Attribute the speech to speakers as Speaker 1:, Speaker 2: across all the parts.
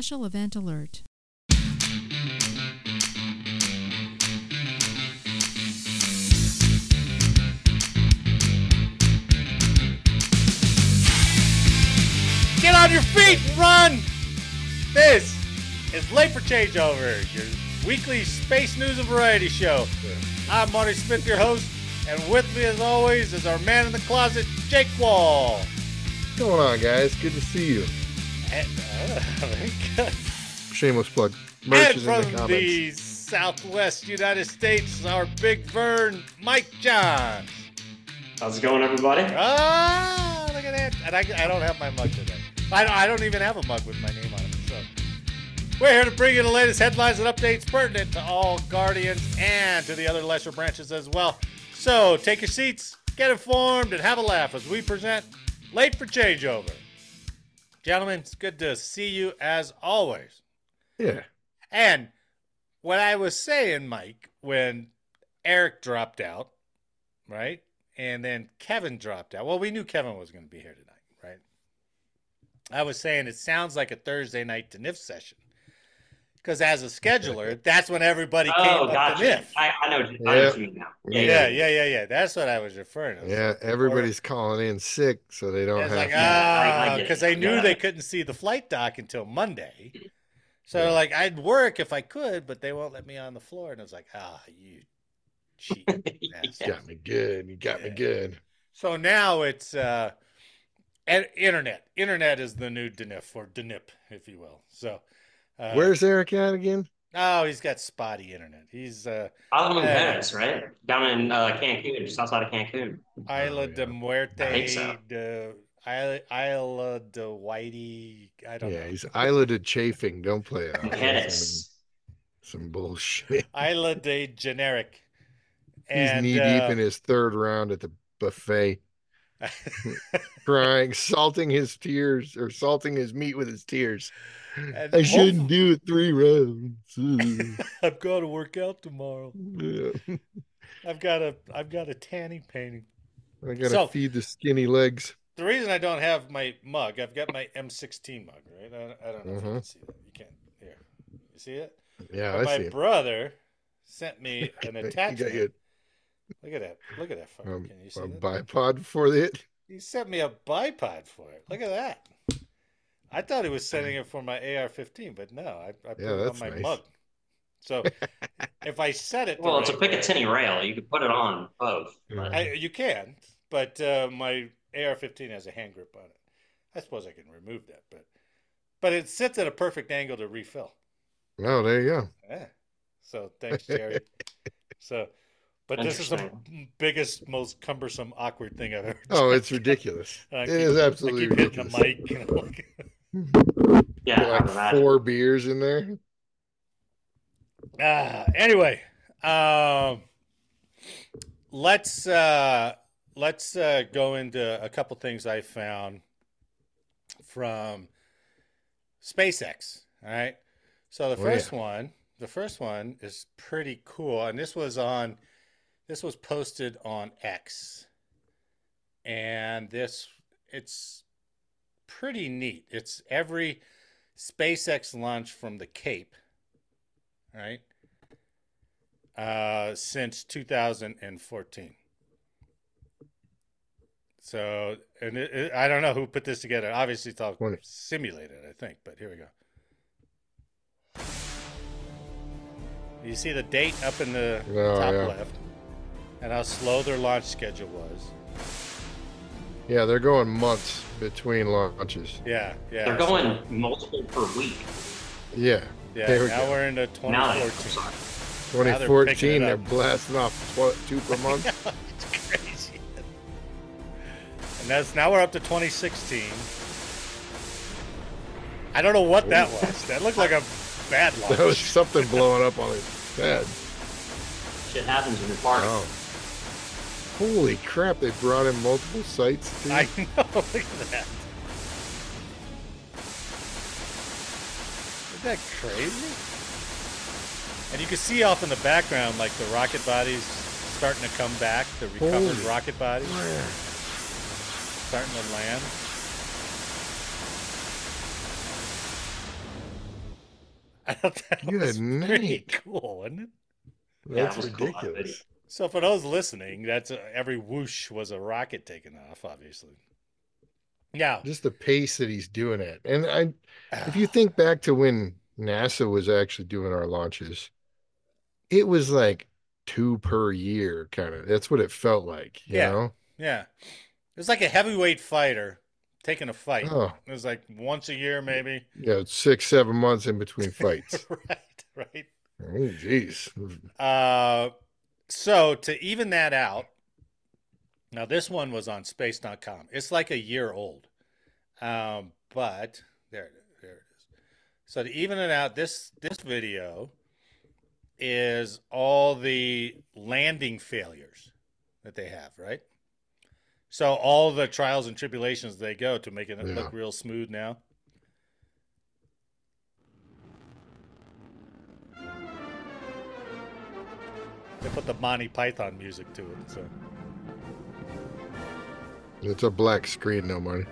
Speaker 1: special event alert.
Speaker 2: Get on your feet and run! This is Late for Changeover, your weekly space news and variety show. I'm Marty Smith, your host, and with me, as always, is our man in the closet, Jake Wall.
Speaker 3: What's going on, guys? Good to see you.
Speaker 2: And, uh.
Speaker 3: Shameless plug. Merch
Speaker 2: And
Speaker 3: is in the
Speaker 2: from
Speaker 3: comments.
Speaker 2: the Southwest United States, our Big Vern, Mike Johns.
Speaker 4: How's it going, everybody?
Speaker 2: Ah, look at that. And I, I don't have my mug today. I don't, I don't even have a mug with my name on it. So we're here to bring you the latest headlines and updates pertinent to all Guardians and to the other lesser branches as well. So take your seats, get informed, and have a laugh as we present Late for Changeover. Gentlemen, it's good to see you as always.
Speaker 3: Yeah.
Speaker 2: And what I was saying, Mike, when Eric dropped out, right? And then Kevin dropped out. Well, we knew Kevin was going to be here tonight, right? I was saying it sounds like a Thursday night DNIF session. Because as a scheduler, that's when everybody came
Speaker 4: Oh,
Speaker 2: up to
Speaker 4: gotcha. I, I know. I know
Speaker 3: Yeah.
Speaker 4: you mean now. Yeah,
Speaker 2: Yeah,
Speaker 4: yeah.
Speaker 2: yeah, yeah, yeah. That's what I was referring to.
Speaker 3: Yeah. Everybody's calling in sick, so they don't have
Speaker 2: like,
Speaker 3: to.
Speaker 4: I- I
Speaker 2: ah,
Speaker 4: get
Speaker 2: because they knew
Speaker 4: Yeah.
Speaker 2: they couldn't see the flight doc until Monday. So
Speaker 3: Yeah.
Speaker 2: like, I'd work if I could, but they won't let me on the floor. And I was like, ah, you cheat. bastard.
Speaker 3: got me good. You got me good.
Speaker 2: So now it's uh, internet. Internet is the new DNIF or DNIP, if you will. So uh,
Speaker 3: Where's Eric at again?
Speaker 2: Oh, he's got spotty internet. He's uh,
Speaker 4: I live in
Speaker 2: Yeah.
Speaker 4: Venice, right? Down in uh, Cancun, just outside of Cancun.
Speaker 2: Isla
Speaker 3: Oh,
Speaker 2: de. Muerte,
Speaker 4: I think so.
Speaker 2: de Isla, Isla de Whitey. I don't
Speaker 3: Yeah,
Speaker 2: know.
Speaker 3: he's islanded chafing. Don't play it. off.
Speaker 4: Venice.
Speaker 3: Some bullshit.
Speaker 2: Isla de Generic.
Speaker 3: He's
Speaker 2: And,
Speaker 3: knee
Speaker 2: uh,
Speaker 3: deep in his third round at the buffet, crying, salting his tears or salting his meat with his tears.
Speaker 2: And
Speaker 3: I shouldn't do it three rounds.
Speaker 2: I've got to work out tomorrow.
Speaker 3: Yeah.
Speaker 2: I've got a I've got a tanning painting.
Speaker 3: I gotta
Speaker 2: So-
Speaker 3: feed the skinny legs.
Speaker 2: The reason I don't have my mug, I've got my M16 mug, right? I, I don't know if you
Speaker 3: Mhm.
Speaker 2: can see that. You can't. Here, you see it?
Speaker 3: Yeah,
Speaker 2: But
Speaker 3: I
Speaker 2: my
Speaker 3: see. it.
Speaker 2: brother sent me an
Speaker 3: You got
Speaker 2: attachment.
Speaker 3: your
Speaker 2: Look at that! Look at that! fucker.
Speaker 3: um,
Speaker 2: Can you see
Speaker 3: a
Speaker 2: that?
Speaker 3: bipod for it?
Speaker 2: He sent me a bipod for it. Look at that! I thought he was sending it for my AR-15, but no, I, I put
Speaker 3: Yeah,
Speaker 2: it on my
Speaker 3: nice.
Speaker 2: mug. So if I set it, the
Speaker 4: Well, it's a
Speaker 2: right way-
Speaker 4: Picatinny rail. You could put it on both. but-
Speaker 2: I, you can, but uh, my AR-15 has a hand grip on it. I suppose I can remove that, but but it sits at a perfect angle to refill.
Speaker 3: Oh, there you go.
Speaker 2: Yeah. So thanks, Jerry. so, but this is the biggest, most cumbersome, awkward thing I've ever.
Speaker 3: Oh, it's ridiculous.
Speaker 2: I
Speaker 3: It
Speaker 2: keep-
Speaker 3: is absolutely
Speaker 2: I keep hitting
Speaker 3: ridiculous.
Speaker 2: the mic. You know, like-
Speaker 4: Yeah,
Speaker 3: like four beers in there.
Speaker 2: ah, anyway, um, let's uh, let's uh, go into a couple things I found from SpaceX. All right. So the
Speaker 3: Oh, yeah.
Speaker 2: first one, the first one is pretty cool, and this was on, this was posted on X, and this it's pretty neat. It's every SpaceX launch from the Cape, right? Uh, since 2014. So, and it, it- I don't know who put this together. Obviously, it's all simulated, I think. But here we go. You see the date up in the
Speaker 3: Oh,
Speaker 2: top
Speaker 3: yeah.
Speaker 2: left, and how slow their launch schedule was.
Speaker 3: Yeah, they're going months between launches.
Speaker 2: Yeah, yeah.
Speaker 4: They're
Speaker 2: so-
Speaker 4: going multiple per week.
Speaker 3: Yeah.
Speaker 2: yeah,
Speaker 3: there we
Speaker 2: now
Speaker 3: go.
Speaker 2: we're into
Speaker 4: Now they,
Speaker 2: 2014.
Speaker 4: sorry.
Speaker 2: Now they're picking
Speaker 3: 2014,
Speaker 2: it
Speaker 3: they're blasting off tw- two per month.
Speaker 2: it's crazy. And that's now we're up to 2016. I don't know what that was. That looked like a bad launch.
Speaker 3: That was something blowing up on his head.
Speaker 4: Shit happens when you're partying.
Speaker 3: Oh. Holy crap, they brought in multiple sites too.
Speaker 2: I know. Look at that. Isn't that crazy? And you can see off in the background, like the rocket bodies starting to come back, the recovered
Speaker 3: Holy
Speaker 2: rocket bodies
Speaker 3: Wow.
Speaker 2: starting to land. I thought that
Speaker 3: Good
Speaker 2: was pretty cool, wasn't it?
Speaker 3: That's
Speaker 4: was cool, that video.
Speaker 3: ridiculous.
Speaker 2: So for those listening, that's a, every whoosh was a rocket taking off, obviously. Yeah.
Speaker 3: Just the pace that he's doing it. And I if you think back to when NASA was actually doing our launches, it was like two per year, kind of. That's what it felt like, you
Speaker 2: Yeah.
Speaker 3: know?
Speaker 2: Yeah. It was like a heavyweight fighter taking a fight.
Speaker 3: Oh,
Speaker 2: It was like once a year, maybe.
Speaker 3: yeah, six, seven months in between fights.
Speaker 2: right, right.
Speaker 3: oh, jeez.
Speaker 2: Uh, so to even that out, now this one was on space.com. It's like a year old. Um, but there, there it is. So to even it out, this this video is all the landing failures that they have, right? So all the trials and tribulations they go to making it look real smooth now. They put the Monty Python music to it. So
Speaker 3: It's a black screen now, Marty.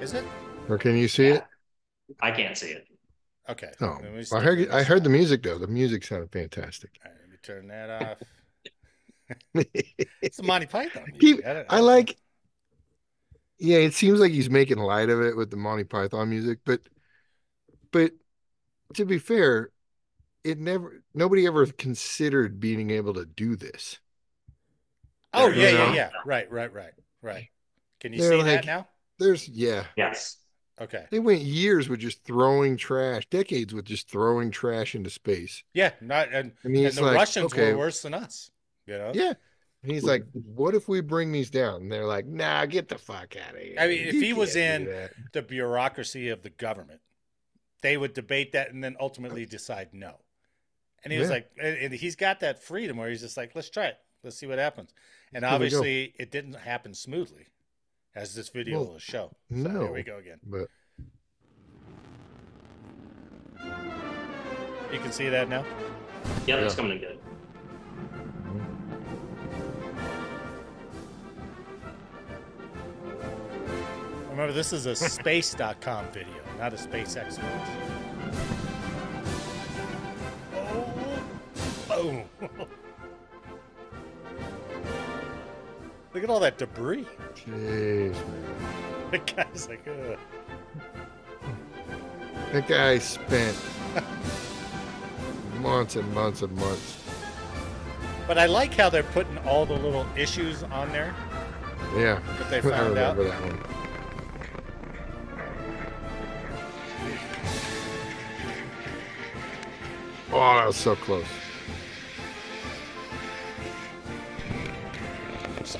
Speaker 2: is it
Speaker 3: Or can you see it?
Speaker 4: I can't see it.
Speaker 2: okay?
Speaker 3: Oh,
Speaker 2: let
Speaker 3: I heard I heard the music though. The music sounded fantastic.
Speaker 2: All right, let me turn that off. It's the Monty Python. Music.
Speaker 3: Keep-
Speaker 2: don't-
Speaker 3: I like Yeah, it seems like he's making light of it with the Monty Python music, but but to be fair, it never nobody ever considered being able to do this.
Speaker 2: Oh
Speaker 4: There
Speaker 2: yeah,
Speaker 3: you
Speaker 2: yeah, yeah. Right, right, right, right. Can you
Speaker 3: They're
Speaker 2: see that now?
Speaker 3: There's yeah,
Speaker 4: Yes.
Speaker 2: Okay.
Speaker 3: they went years with just throwing trash, decades with just throwing trash into space.
Speaker 2: Yeah, not and,
Speaker 3: And
Speaker 2: and the
Speaker 3: like,
Speaker 2: Russians
Speaker 3: okay,
Speaker 2: were worse than us. You know.
Speaker 3: yeah. And he's like, what if we bring these down? And they're like, nah, get the fuck out of here.
Speaker 2: I mean, if he was in- The bureaucracy of the government, they would debate that and then ultimately decide no. And he was like, and, and he's got that freedom where he's just like, let's try it, let's see what happens. And
Speaker 3: Here
Speaker 2: obviously, it didn't happen smoothly, as this video
Speaker 3: Well,
Speaker 2: will show. So
Speaker 3: no.
Speaker 2: here we go again.
Speaker 3: But
Speaker 2: You can see that now.
Speaker 4: Yep, it's
Speaker 3: Yeah.
Speaker 4: coming in good.
Speaker 2: Remember, this is a space.com video, not a SpaceX video. Look at all that debris.
Speaker 3: jeez, man.
Speaker 2: The guy's like, Ugh.
Speaker 3: That guy spent months and months and months.
Speaker 2: But I like how they're putting all the little issues on there
Speaker 3: Yeah,
Speaker 2: that they found out.
Speaker 3: that one. Oh, that was so close.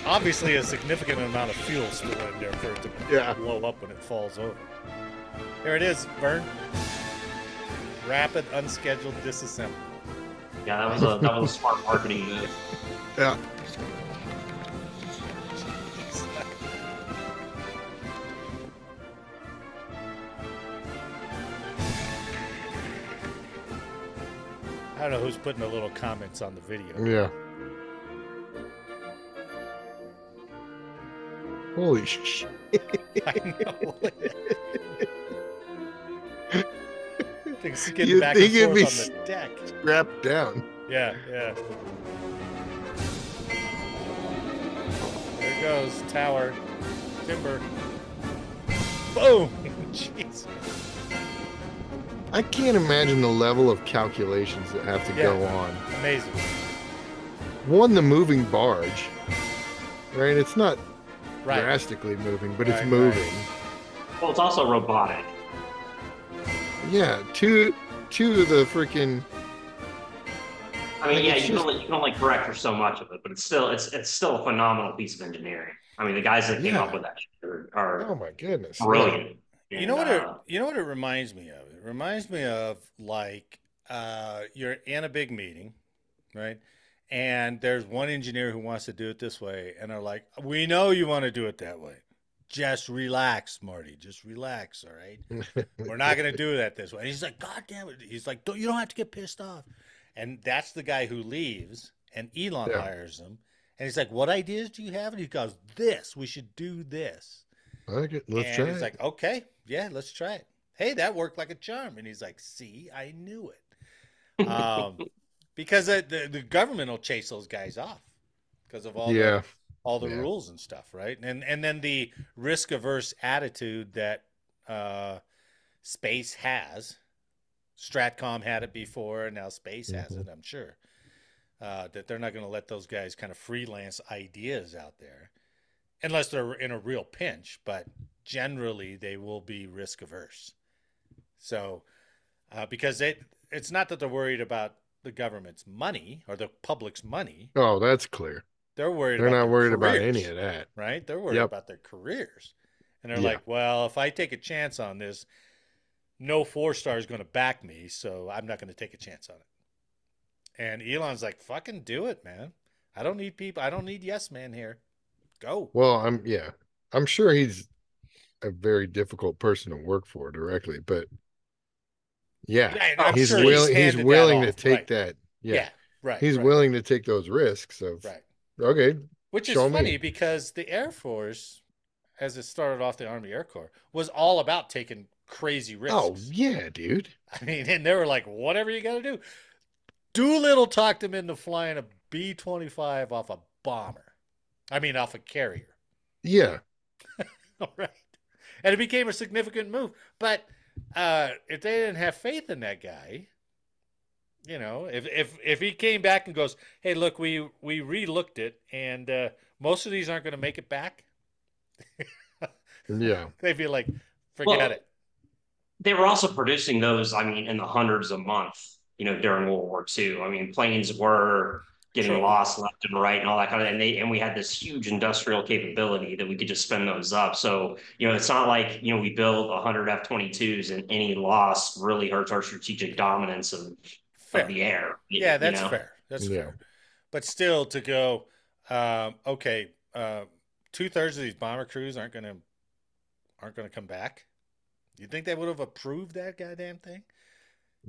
Speaker 2: Obviously a significant amount of fuel still in there for it to
Speaker 3: Yeah.
Speaker 2: blow up when it falls over. Here it is, Vern. Rapid unscheduled disassembly.
Speaker 4: Yeah, that was a that was a smart marketing move.
Speaker 3: Yeah.
Speaker 2: I don't know who's putting the little comments on the video.
Speaker 3: Yeah. Holy shit.
Speaker 2: I know. Things skidding
Speaker 3: You'd
Speaker 2: back
Speaker 3: think
Speaker 2: and
Speaker 3: it'd
Speaker 2: forth on the deck.
Speaker 3: Wrapped down.
Speaker 2: Yeah, yeah. There goes tower, timber. Boom! Jeez.
Speaker 3: I can't imagine the level of calculations that have to
Speaker 2: Yeah.
Speaker 3: go on.
Speaker 2: Amazing.
Speaker 3: One, the moving barge, right? It's not
Speaker 2: Right.
Speaker 3: drastically moving, but
Speaker 2: Right,
Speaker 3: it's
Speaker 2: right.
Speaker 3: moving.
Speaker 4: Well, it's also robotic.
Speaker 3: Yeah, two, two of the freaking.
Speaker 4: I mean,
Speaker 3: Like,
Speaker 4: yeah,
Speaker 3: it's
Speaker 4: you can
Speaker 3: just-
Speaker 4: only you can only correct for so much of it, but it's still it's it's still a phenomenal piece of engineering. I mean, the guys that came up with that are, are
Speaker 3: Oh my goodness.
Speaker 4: brilliant.
Speaker 2: You know what?
Speaker 4: And,
Speaker 2: It,
Speaker 4: uh,
Speaker 2: you know what it reminds me of. It reminds me of like uh, you're in a big meeting, right? And there's one engineer who wants to do it this way, and they're like, "We know you want to do it that way. Just relax, Marty. Just relax, all right? We're not going to do that this way." And he's like, "God damn it!" He's like, don't, "You don't have to get pissed off." And that's the guy who leaves, and Elon
Speaker 3: Yeah.
Speaker 2: hires him, and he's like, "What ideas do you have?" And he goes, "This. We should do this."
Speaker 3: Okay, let's
Speaker 2: and
Speaker 3: try
Speaker 2: he's
Speaker 3: it.
Speaker 2: like, okay, yeah, let's try it. Hey, that worked like a charm. And he's like, see, I knew it. Um, because the, the, the government will chase those guys off because of all
Speaker 3: yeah.
Speaker 2: the, all the
Speaker 3: Yeah.
Speaker 2: rules and stuff, right? And and then the risk averse attitude that uh, space has. Stratcom had it before, and now space has
Speaker 3: Mhm.
Speaker 2: it. I'm sure uh, that they're not going to let those guys kind of freelance ideas out there, unless they're in a real pinch. But generally, they will be risk averse. So, uh, because it it's not that they're worried about the government's money or the public's money.
Speaker 3: Oh, that's clear.
Speaker 2: They're worried.
Speaker 3: They're not worried about any of that.
Speaker 2: right? They're worried
Speaker 3: Yep.
Speaker 2: about their careers. And they're
Speaker 3: Yeah.
Speaker 2: like, well, if I take a chance on this, no four star is going to back me, so I'm not going to take a chance on it. And Elon's like, fucking do it, man. I don't need people. I don't need yes man here. Go.
Speaker 3: Well, I'm yeah. I'm sure he's a very difficult person to work for directly, but yeah,
Speaker 2: Yeah,
Speaker 3: he's
Speaker 2: sure
Speaker 3: willing. He's
Speaker 2: handed
Speaker 3: willing to take
Speaker 2: right.
Speaker 3: that.
Speaker 2: Yeah.
Speaker 3: Yeah,
Speaker 2: right.
Speaker 3: he's
Speaker 2: right,
Speaker 3: willing to take those risks. Of
Speaker 2: Right.
Speaker 3: okay,
Speaker 2: Which is
Speaker 3: Show me.
Speaker 2: funny because the Air Force, as it started off the Army Air Corps, was all about taking crazy risks.
Speaker 3: oh yeah, dude.
Speaker 2: I mean, and they were like, whatever you got to do. Doolittle talked him into flying a B 25 off a bomber. I mean, off a carrier.
Speaker 3: Yeah,
Speaker 2: All right. And it became a significant move. But uh, if they didn't have faith in that guy, you know, if, if, if he came back and goes, hey, look, we, we re looked it, and uh, most of these aren't going to make it back,
Speaker 3: yeah.
Speaker 2: they'd be like, forget
Speaker 4: Well,
Speaker 2: it.
Speaker 4: They were also producing those, I mean, in the hundreds a month, you know, during World War II. I mean, planes were getting
Speaker 2: True.
Speaker 4: lost left and right and all that kind of and they and we had this huge industrial capability that we could just spin those up. So, you know, it's not like, you know, we build 100 F-22s and any loss really hurts our strategic dominance of,
Speaker 2: Fair.
Speaker 4: of the air. you-
Speaker 2: Yeah,
Speaker 4: you
Speaker 2: that's
Speaker 4: know?
Speaker 2: fair. That's
Speaker 3: Yeah.
Speaker 2: fair. But still, to go, um, okay, uh, two thirds of these bomber crews aren't gonna aren't gonna come back. You think they would have approved that goddamn thing,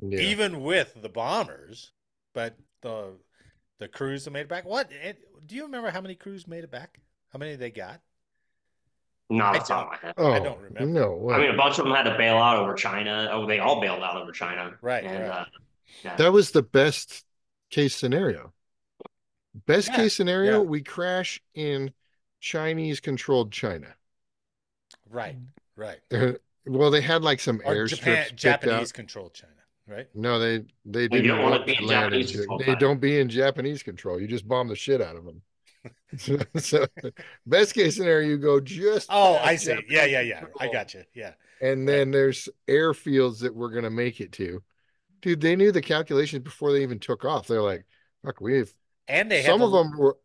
Speaker 3: Yeah.
Speaker 2: even with the bombers? But the the crews that made it back. What? And do you remember how many crews made it back? How many they got?
Speaker 4: Not
Speaker 2: I
Speaker 4: off the top of my head.
Speaker 3: oh,
Speaker 2: I don't remember.
Speaker 3: No, way.
Speaker 4: I mean, a bunch of them had to bail out over China. Oh, they all bailed out over China.
Speaker 2: Right,
Speaker 4: And,
Speaker 2: right.
Speaker 4: Uh, yeah.
Speaker 3: that was the best case scenario. Best
Speaker 2: Yeah,
Speaker 3: case scenario,
Speaker 2: yeah.
Speaker 3: we crash in Chinese controlled China.
Speaker 2: Right, right.
Speaker 3: well, they had like some
Speaker 2: Or
Speaker 3: airstrips
Speaker 2: Japan, Japanese controlled China, right?
Speaker 3: No, they they
Speaker 4: Well,
Speaker 3: didn't
Speaker 4: don't wanna be
Speaker 3: to
Speaker 4: in Japanese
Speaker 3: Ja-
Speaker 4: control,
Speaker 3: They
Speaker 4: Pat.
Speaker 3: don't be in Japanese control. You just bomb the shit out of them. so, so, best case scenario, you go just.
Speaker 2: Oh, I see. Yeah,
Speaker 3: Japanese
Speaker 2: yeah, yeah. I
Speaker 3: control.
Speaker 2: got you. Yeah.
Speaker 3: And then there's airfields that we're gonna make it to. Dude, they knew the calculations before they even took off. They're like, "Fuck, we have."
Speaker 2: And they had
Speaker 3: Some
Speaker 2: to-
Speaker 3: of them were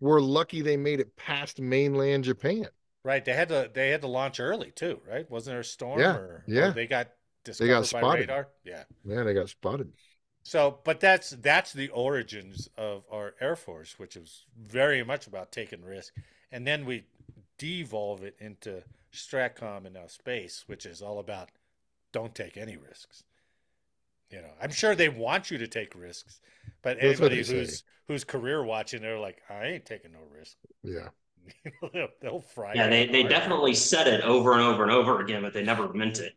Speaker 3: were lucky they made it past mainland Japan.
Speaker 2: Right, they had to they had to launch early too, right? Wasn't there a storm?
Speaker 3: Yeah,
Speaker 2: or, or
Speaker 3: yeah.
Speaker 2: they got discovered got
Speaker 3: spotted.
Speaker 2: radar. Yeah.
Speaker 3: Yeah, they got spotted.
Speaker 2: So, but that's that's the origins of our Air Force, which is very much about taking risk, and then we devolve it into Stratcom and now space, which is all about don't take any risks. You know, I'm sure they want you to take risks, but
Speaker 3: That's
Speaker 2: anybody
Speaker 3: they say.
Speaker 2: who's who's career watching, they're like, I ain't taking no risk.
Speaker 3: Yeah.
Speaker 2: they'll, they'll fry.
Speaker 4: Yeah, they, they definitely said it over and over and over again, but they never meant it.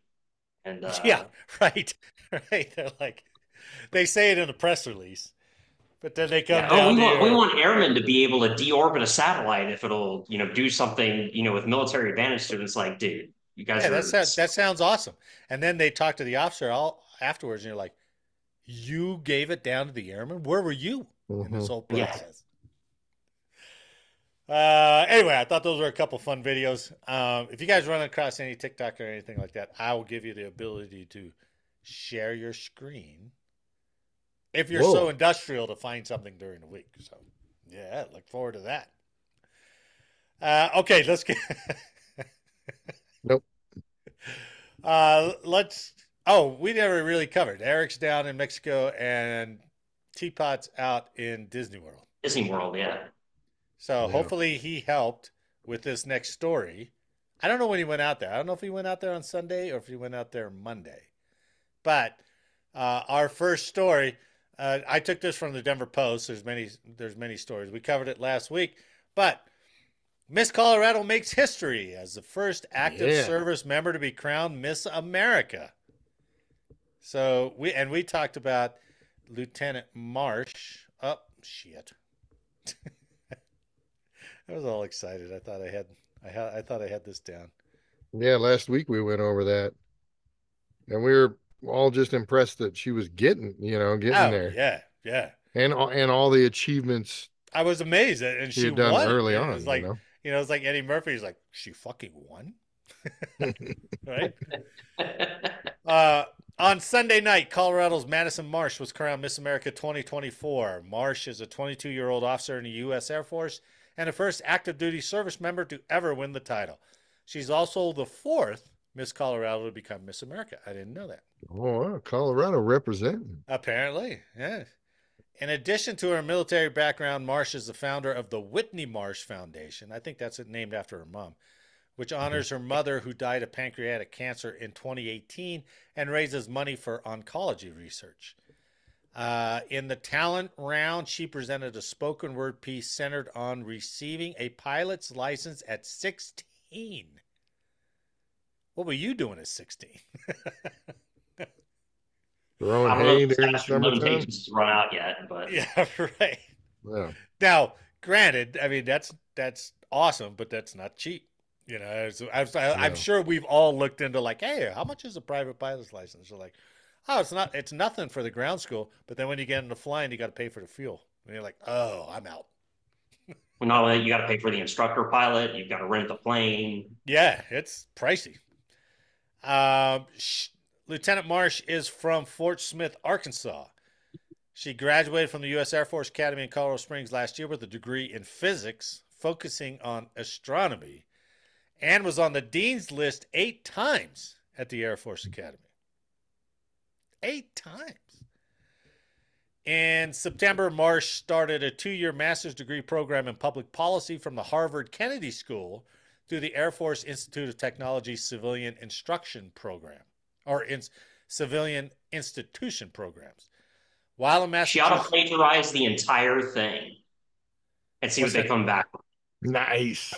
Speaker 4: And uh,
Speaker 2: Yeah, right, right. They're like, they say it in a press release, but then they come
Speaker 4: yeah,
Speaker 2: down.
Speaker 4: oh, we want, we want airmen to be able to deorbit a satellite if it'll, you know, do something, you know, with military advantage to it. It's like, dude, you guys
Speaker 2: yeah, that sounds that sounds awesome. And then they talk to the officer all afterwards, and you're like, you gave it down to the airmen. Where were you in this
Speaker 3: Mhm.
Speaker 2: whole
Speaker 4: Yeah.
Speaker 2: process? Uh, anyway, I thought those were a couple fun videos. Um, if you guys run across any TikTok or anything like that, I will give you the ability to share your screen if you're so industrial to find something during the week. So, yeah, look forward to that. Uh, okay, let's get.
Speaker 3: Nope.
Speaker 2: Uh, let's. Oh, we never really covered. Eric's down in Mexico and Teapot's out in Disney World.
Speaker 4: Disney World, yeah.
Speaker 2: So
Speaker 3: Yeah.
Speaker 2: hopefully he helped with this next story. I don't know when he went out there. I don't know if he went out there on Sunday or if he went out there Monday. But uh, our first story, uh, I took this from the Denver Post. There's many. There's many stories. We covered it last week, but Miss Colorado makes history as the first active
Speaker 3: Yeah.
Speaker 2: service member to be crowned Miss America. So we and we talked about Lieutenant Marsh. Oh shit! I was all excited. I thought I had I had I thought I had this down.
Speaker 3: Yeah, last week we went over that, and we were all just impressed that she was getting, you know, getting
Speaker 2: Oh
Speaker 3: there,
Speaker 2: yeah, yeah.
Speaker 3: and all- and all the achievements
Speaker 2: I was amazed, and
Speaker 3: she
Speaker 2: she
Speaker 3: had done
Speaker 2: won.
Speaker 3: early
Speaker 2: It
Speaker 3: on.
Speaker 2: was like
Speaker 3: you know?
Speaker 2: you know, it's like Eddie Murphy's like she fucking won, right? Uh, on Sunday night, Colorado's Madison Marsh was crowned Miss America 2024. Marsh is a 22 year old officer in the U.S. Air Force and the first active duty service member to ever win the title. She's also the fourth Miss Colorado to become Miss America. I didn't know that.
Speaker 3: Oh, Colorado representing.
Speaker 2: Apparently, yeah. In addition to her military background, Marsh is the founder of the Whitney Marsh Foundation. I think that's named after her mom, which mm-hmm. honors her mother who died of pancreatic cancer in 2018 and raises money for oncology research. Uh, in the talent round, she presented a spoken word piece centered on receiving a pilot's license at 16. What were you doing at 16?
Speaker 3: Throwing
Speaker 4: I don't know
Speaker 3: hay
Speaker 4: if the
Speaker 3: during the summertime.
Speaker 4: run out yet, but
Speaker 2: yeah, right.
Speaker 3: Yeah.
Speaker 2: Now, granted, I mean that's that's awesome, but that's not cheap. You know, so I, I, I'm
Speaker 3: No.
Speaker 2: sure we've all looked into like, hey, how much is a private pilot's license? You're like, oh, it's not, it's nothing for the ground school, but then when you get into flying, you got to pay for the fuel, and you're like, oh, I'm out.
Speaker 4: well, not only you got to pay for the instructor pilot, you've got to rent the plane.
Speaker 2: Yeah, it's pricey. Um, sh- Lieutenant Marsh is from Fort Smith, Arkansas. She graduated from the U.S. Air Force Academy in Colorado Springs last year with a degree in physics, focusing on astronomy, and was on the dean's list eight times at the Air Force Academy. Eight times. In September, Marsh started a two year master's degree program in public policy from the Harvard Kennedy School through the Air Force Institute of Technology Civilian Instruction Program or in civilian institution programs. While in
Speaker 4: She ought to plagiarize the entire thing and see what they come back with.
Speaker 3: Nice.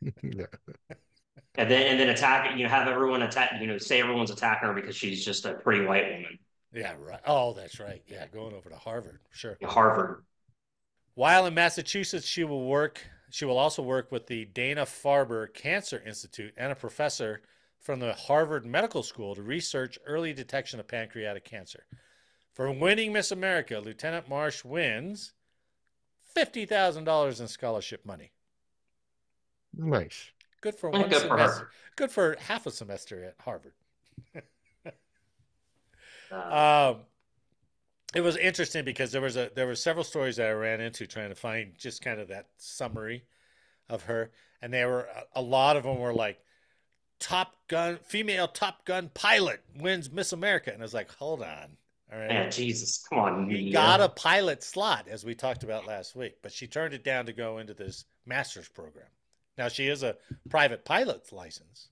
Speaker 3: yeah.
Speaker 4: And then and then attack you know, have everyone attack you know, say everyone's attacking her because she's just a pretty white woman.
Speaker 2: yeah, right. Oh, that's right. Yeah, going over to Harvard, sure.
Speaker 4: Harvard.
Speaker 2: While in Massachusetts, she will work. She will also work with the Dana Farber Cancer Institute and a professor from the Harvard Medical School to research early detection of pancreatic cancer. For winning Miss America, Lieutenant Marsh wins fifty thousand dollars in scholarship money.
Speaker 3: Nice.
Speaker 2: Good for one
Speaker 4: good for
Speaker 2: semester.
Speaker 4: her.
Speaker 2: Good for half a semester at Harvard.
Speaker 4: Uh,
Speaker 2: Um, it was interesting because there was a there were several stories that I ran into trying to find just kind of that summary of her, and there were a, lot of them were like Top Gun female Top Gun pilot wins Miss America, and I was like, hold on, all right.
Speaker 4: yeah, Jesus, come on.
Speaker 2: You
Speaker 4: media.
Speaker 2: got a pilot slot, as we talked about last week, but she turned it down to go into this master's program. Now she is a private pilot's license,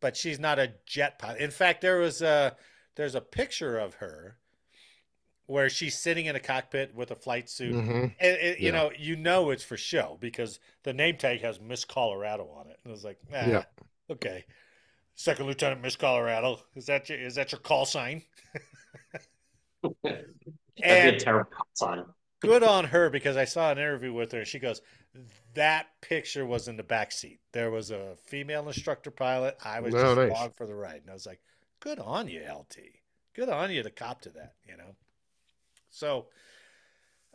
Speaker 2: but she's not a jet pilot. In fact, there was a there's a picture of her where she's sitting in a cockpit with a flight suit.
Speaker 3: hmm
Speaker 2: And it, you know, you know it's for show because the name tag has Miss Colorado on it. And I was like, ah,
Speaker 3: Yeah.
Speaker 2: okay. Second Lieutenant Miss Colorado. Is that your, is that your call sign?
Speaker 4: That'd be
Speaker 2: And-
Speaker 4: a terrible sign.
Speaker 2: good on her because I saw an interview with her and she goes, That picture was in the back seat. There was a female instructor pilot. I was
Speaker 3: Oh,
Speaker 2: just
Speaker 3: nice.
Speaker 2: along for the ride. And I was like, Good on you, LT. Good on you to cop to that, you know? So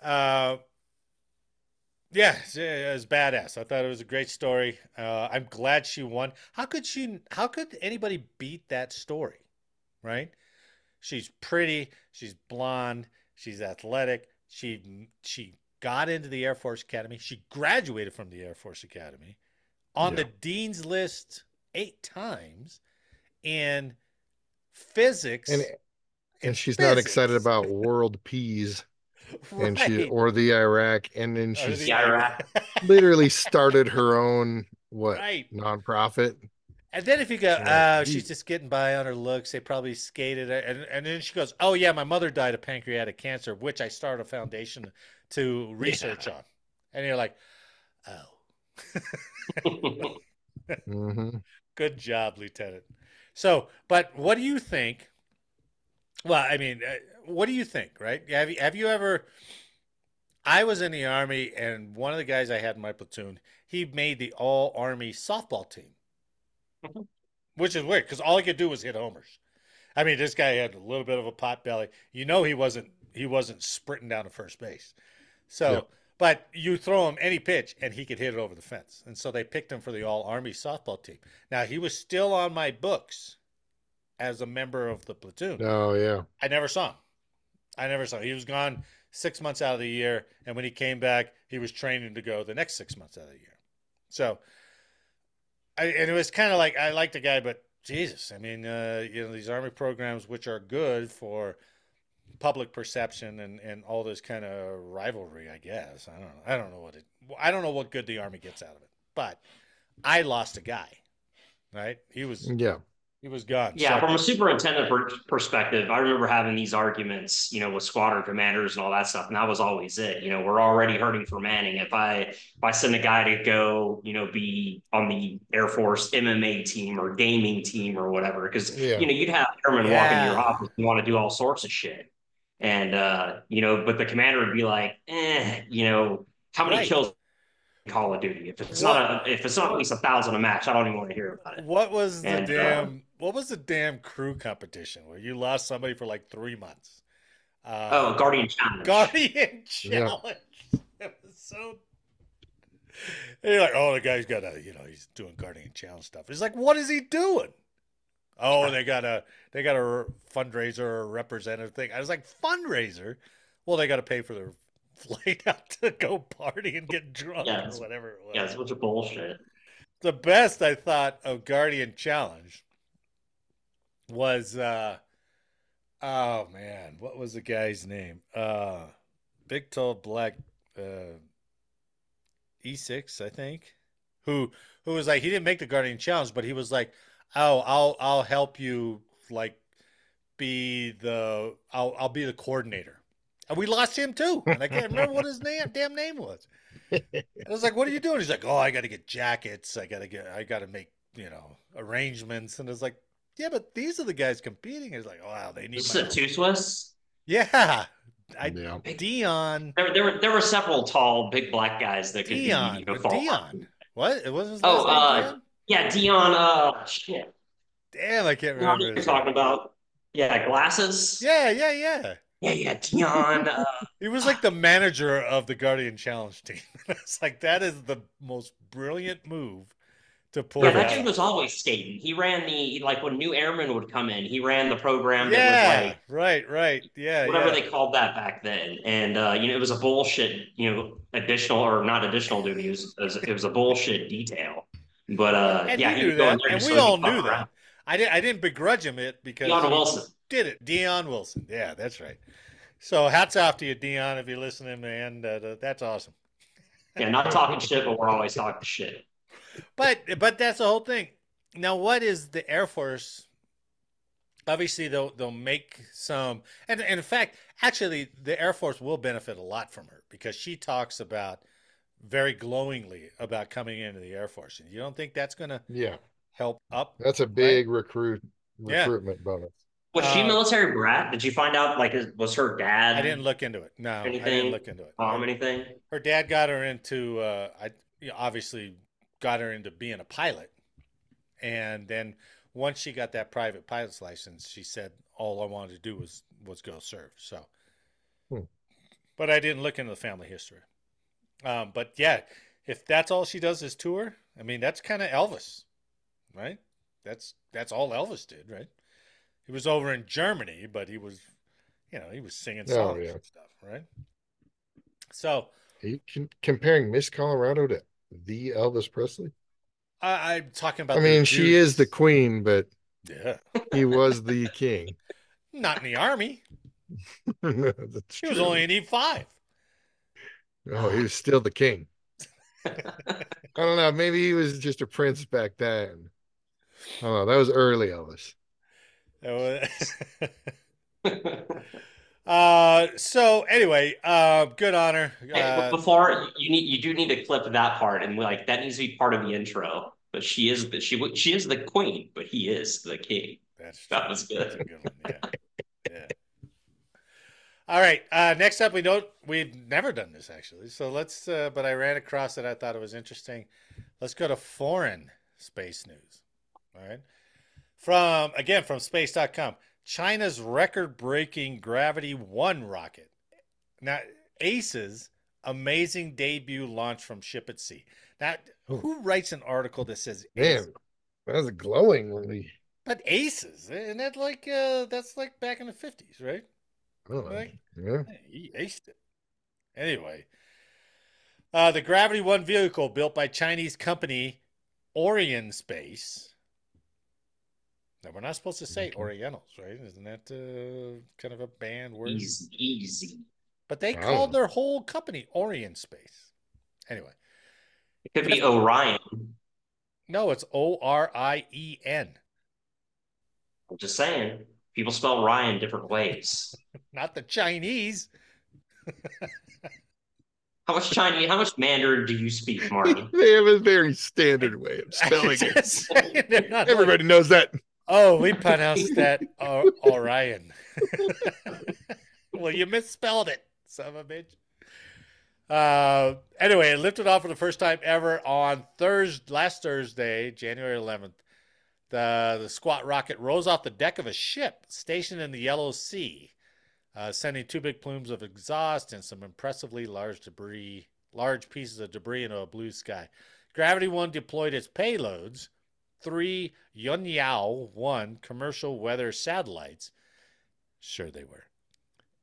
Speaker 2: uh yeah, it's- it was badass. I thought it was a great story. Uh, I'm glad she won. How could she? How could anybody beat that story? Right? She's pretty. She's blonde. She's athletic. She she got into the Air Force Academy. She graduated from the Air Force Academy on the dean's list eight times in physics.
Speaker 3: And and she's not excited about world peas and she or the Iraq, and then she's
Speaker 2: the
Speaker 4: Iraq.
Speaker 3: literally started her own what
Speaker 2: right.
Speaker 3: nonprofit.
Speaker 2: And then if you go,
Speaker 3: Yeah.
Speaker 2: uh, she's just getting by on her looks. They probably skated, and and then she goes, "Oh yeah, my mother died of pancreatic cancer, which I started a foundation to research on." And you're like, "Oh,
Speaker 3: hmm
Speaker 2: Good job, Lieutenant. So, but what do you think? Well, I mean, uh, what do you think, right? Have you, have you ever? I was in the Army, and one of the guys I had in my platoon, he made the all Army softball team,
Speaker 4: Mhm.
Speaker 2: which is weird because all he could do was hit homers. I mean, this guy had a little bit of a pot belly. You know, he wasn't he wasn't sprinting down to first base. So,
Speaker 3: Yep.
Speaker 2: but you throw him any pitch, and he could hit it over the fence. And so they picked him for the all Army softball team. Now he was still on my books as a member of the platoon.
Speaker 3: Oh yeah.
Speaker 2: I never saw him. I never saw him. He was gone six months out of the year, and when he came back, he was training to go the next six months out of the year. So, I, and it was kind of like I liked the guy, but Jesus, I mean, uh, you know, these army programs, which are good for public perception and and all this kind of rivalry, I guess. I don't know. I don't know what it. I don't know what good the army gets out of it, but I lost a guy. Right? He was
Speaker 3: Yeah.
Speaker 2: he was gone.
Speaker 4: Yeah,
Speaker 2: So-
Speaker 4: from a superintendent per- perspective, I remember having these arguments, you know, with squadron commanders and all that stuff, and that was always it. You know, we're already hurting for Manning. If I if I send a guy to go, you know, be on the Air Force MMA team or gaming team or whatever, because
Speaker 3: Yeah.
Speaker 4: you know, you'd have airmen walk into your office and want to do all sorts of shit, and uh, you know, but the commander would be like, eh, you know, how many
Speaker 2: Right.
Speaker 4: kills? Call of Duty. If it's not a, if it's not at least a thousand a match, I don't even want to hear about it.
Speaker 2: What was the
Speaker 4: And,
Speaker 2: damn? what was the damn crew competition where you lost somebody for like three months? Uh,
Speaker 4: Oh, Guardian Challenge.
Speaker 2: Guardian
Speaker 3: Yeah.
Speaker 2: Challenge. It was so. And you're like, oh, the guy's got a, you know, he's doing Guardian Challenge stuff. He's like, what is he doing? Oh, they got a, they got a fundraiser or representative thing. I was like, fundraiser? Well, they got to pay for their flight out to go party and get drunk
Speaker 4: Yeah,
Speaker 2: or whatever it was
Speaker 4: Yeah, it's a bunch of bullshit.
Speaker 2: the best I thought of Guardian Challenge was uh oh man, what was the guy's name? Uh big tall black uh E6, I think. Who who was like he didn't make the Guardian Challenge, but he was like, "Oh, I'll I'll help you like be the I'll I'll be the coordinator." And we lost him too. And I can't remember what his name damn name was. I was like, "What are you doing?" He's like, "Oh, I got to get jackets. I got to get. I got to make you know arrangements." And it's like, "Yeah, but these are the guys competing." It's like, "Oh, wow, they need."
Speaker 4: This
Speaker 2: My...
Speaker 4: is a two Swiss.
Speaker 2: Yeah, I
Speaker 3: Yeah.
Speaker 2: Dion.
Speaker 4: There, there were there were several tall, big black guys that could
Speaker 2: Dion.
Speaker 4: be you know.
Speaker 2: Dion. What? It wasn't. His
Speaker 4: Oh,
Speaker 2: name
Speaker 4: uh,
Speaker 2: Dion?
Speaker 4: Yeah, Dion. Uh, shit.
Speaker 2: Damn, I can't remember.
Speaker 4: you're talking about? Yeah, glasses.
Speaker 2: Yeah, yeah, yeah.
Speaker 4: yeah, yeah. Dion. Uh,
Speaker 2: He was like the manager of the Guardian Challenge team. it's like that is the most brilliant move to pull.
Speaker 4: yeah, that
Speaker 2: that
Speaker 4: dude was always skating. He ran the like when new airmen would come in. He ran the program that
Speaker 2: Yeah,
Speaker 4: was like
Speaker 2: right, right. Yeah,
Speaker 4: whatever
Speaker 2: yeah.
Speaker 4: they called that back then. And uh, you know, it was a bullshit, you know, additional or not additional duty. It was, it was, it was a bullshit detail. But uh,
Speaker 2: And
Speaker 4: yeah,
Speaker 2: he knew
Speaker 4: would go in
Speaker 2: that, and we all knew that.
Speaker 4: around.
Speaker 2: I didn't. I didn't begrudge him it because
Speaker 4: Dion Wilson.
Speaker 2: did it. Dion Wilson. Yeah, that's right. So hats off to you, Dion, if you're listening, man. Uh, that's awesome.
Speaker 4: Yeah, not talking shit, but we're always talking shit.
Speaker 2: But but that's the whole thing. Now, what is the Air Force? Obviously, they'll they'll make some, and, and in fact, actually, the Air Force will benefit a lot from her because she talks about very glowingly about coming into the Air Force. And you don't think that's going to
Speaker 3: Yeah.
Speaker 2: help up?
Speaker 3: That's a big recruit
Speaker 2: Yeah.
Speaker 3: recruitment bonus.
Speaker 4: Was she
Speaker 2: Uh,
Speaker 4: military brat? Did you find out? Like, was her dad?
Speaker 2: I didn't look into it. No, I didn't look into it.
Speaker 4: Mom, anything?
Speaker 2: her dad got her into uh I you know, obviously got her into being a pilot. And then once she got that private pilot's license, she said all I wanted to do was was go serve. So
Speaker 3: Hmm.
Speaker 2: but I didn't look into the family history. Um but yeah, if that's all she does is tour, I mean that's kind of Elvis, right? That's that's all Elvis did, right? He was over in Germany, but he was you know, he was singing
Speaker 3: Oh,
Speaker 2: songs
Speaker 3: yeah.
Speaker 2: and stuff, right? So
Speaker 3: Are you comparing Miss Colorado to the Elvis Presley?
Speaker 2: I, I'm talking about.
Speaker 3: I mean, she is the queen, but
Speaker 2: Yeah,
Speaker 3: he was the king.
Speaker 2: not in the army. She was only in E five.
Speaker 3: Oh, he was still the king. I don't know. Maybe he was just a prince back then. I don't know. That was early Elvis.
Speaker 2: That Uh, so anyway, uh, good honor.
Speaker 4: Hey, but
Speaker 2: Uh,
Speaker 4: before you need, you do need to clip that part, and like that needs to be part of the intro. But she is the she w- she is the queen, but he is the king.
Speaker 2: that's
Speaker 4: that
Speaker 2: true.
Speaker 4: was
Speaker 2: That's
Speaker 4: good.
Speaker 2: a good one. Yeah. yeah. All right. Uh, next up, we don't. We've never done this actually. So let's. Uh, but I ran across it. I thought it was interesting. Let's go to foreign space news. All right. From again from space.com. China's record-breaking Gravity 1 rocket. Now, ACE's amazing debut launch from ship at sea. Now, who writes an article that says ACE?
Speaker 3: Man, that was glowing we.
Speaker 2: But aces, isn't that like uh that's like back in the fifties, right?
Speaker 3: Oh,
Speaker 2: Right.
Speaker 3: yeah.
Speaker 2: He aced it. Anyway. Uh the Gravity One vehicle built by Chinese company Orienspace. Now we're not supposed to say
Speaker 3: Okay.
Speaker 2: Orientals, right? Isn't that uh, kind of a banned word?
Speaker 4: Easy, easy.
Speaker 2: But they
Speaker 3: Wow.
Speaker 2: called their whole company Orienspace. Anyway,
Speaker 4: It could be Orion.
Speaker 2: no, it's O R I E N,
Speaker 4: I'm just saying, people spell Ryan different ways.
Speaker 2: not the Chinese.
Speaker 4: How much Chinese? How much Mandarin do you speak, Marty?
Speaker 3: they have a very standard way of spelling it.
Speaker 2: Just saying, like-
Speaker 3: Everybody knows that.
Speaker 2: Oh, we pronounced that O- Orion. well, you misspelled it, son of a bitch. Uh, anyway, it lifted off for the first time ever on Thursday, last Thursday, January 11th. The the squat rocket rose off the deck of a ship stationed in the Yellow Sea, uh, sending two big plumes of exhaust and some impressively large debris, large pieces of debris into a blue sky. Gravity One deployed its payloads, three Yunyao 1 commercial weather satellites, sure they were,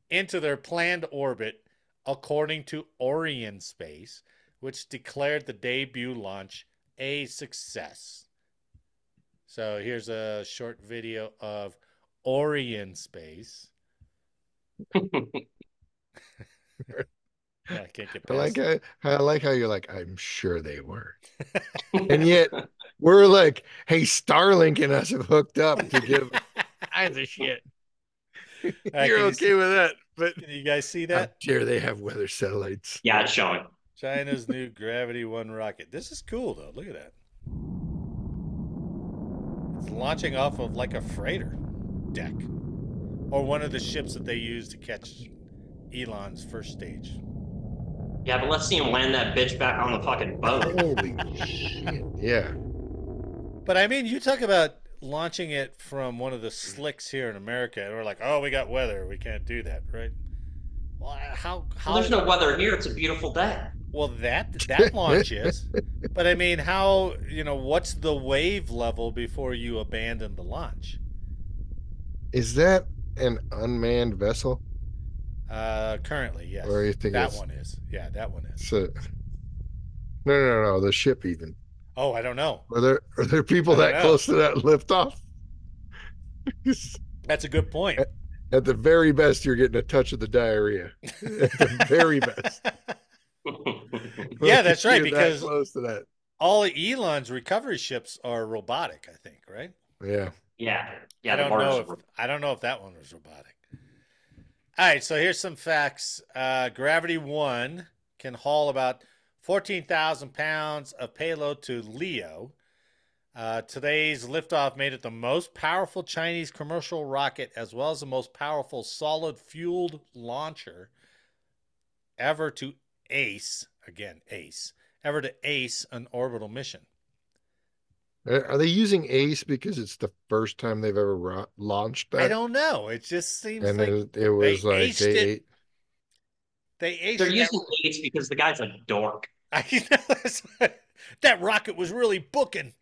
Speaker 2: into their planned orbit, according to Orienspace, which declared the debut launch a success. So here's a short video of Orienspace. Yeah, I can't get
Speaker 3: I like
Speaker 2: past.
Speaker 3: how, I like how you're like, I'm sure they were. And yet we're like, hey, Starlink and us have hooked up to give kinds of shit.
Speaker 2: can
Speaker 3: You're
Speaker 2: you
Speaker 3: okay
Speaker 2: see-
Speaker 3: with that, but
Speaker 2: Can you guys see
Speaker 3: how
Speaker 2: that?
Speaker 3: dare they have weather satellites?
Speaker 4: yeah, it's showing.
Speaker 2: China's new Gravity One rocket. This is cool though. Look at that. It's launching off of like a freighter deck, or one of the ships that they use to catch Elon's first stage.
Speaker 4: Yeah, but let's see him land that bitch back on the fucking boat.
Speaker 3: Holy shit. Yeah.
Speaker 2: But I mean, you talk about launching it from one of the slicks here in America, and we're like, oh, we got weather, we can't do that, right? Well, how how?
Speaker 4: Well, there's no weather here. It's a beautiful day.
Speaker 2: Well, that that launch is, but I mean, how you know what's the wave level before you abandon the launch?
Speaker 3: Is that an unmanned vessel?
Speaker 2: Uh, currently, yes.
Speaker 3: Or you think
Speaker 2: that one is? Yeah, that one is.
Speaker 3: So, no, no, no, no, the ship even.
Speaker 2: Oh, I don't know.
Speaker 3: Are there are there people that
Speaker 2: know.
Speaker 3: close to that liftoff?
Speaker 2: That's a good point.
Speaker 3: At the very best, you're getting a touch of the diarrhea. At the very best.
Speaker 2: Yeah, that's right,
Speaker 3: You're that
Speaker 2: because-
Speaker 3: close to that.
Speaker 2: All Elon's recovery ships are robotic. I think, right?
Speaker 3: Yeah.
Speaker 4: yeah, yeah.
Speaker 2: I don't know. If, I don't know if that one was robotic. All right, so here's some facts. Uh, Gravity One can haul about fourteen thousand pounds of payload to Leo. Uh, today's liftoff made it the most powerful Chinese commercial rocket, as well as the most powerful solid-fueled launcher ever to ace again ace ever to ace an orbital mission.
Speaker 3: Are are they using ACE because it's the first time they've ever ro- launched that?
Speaker 2: I don't know. It just seems
Speaker 3: and
Speaker 2: like
Speaker 3: it, it was
Speaker 2: they
Speaker 3: like
Speaker 2: aced
Speaker 3: they
Speaker 2: it. they aced
Speaker 4: They're
Speaker 2: that
Speaker 4: using eights because the guy's a dork.
Speaker 2: I know that rocket was really booking.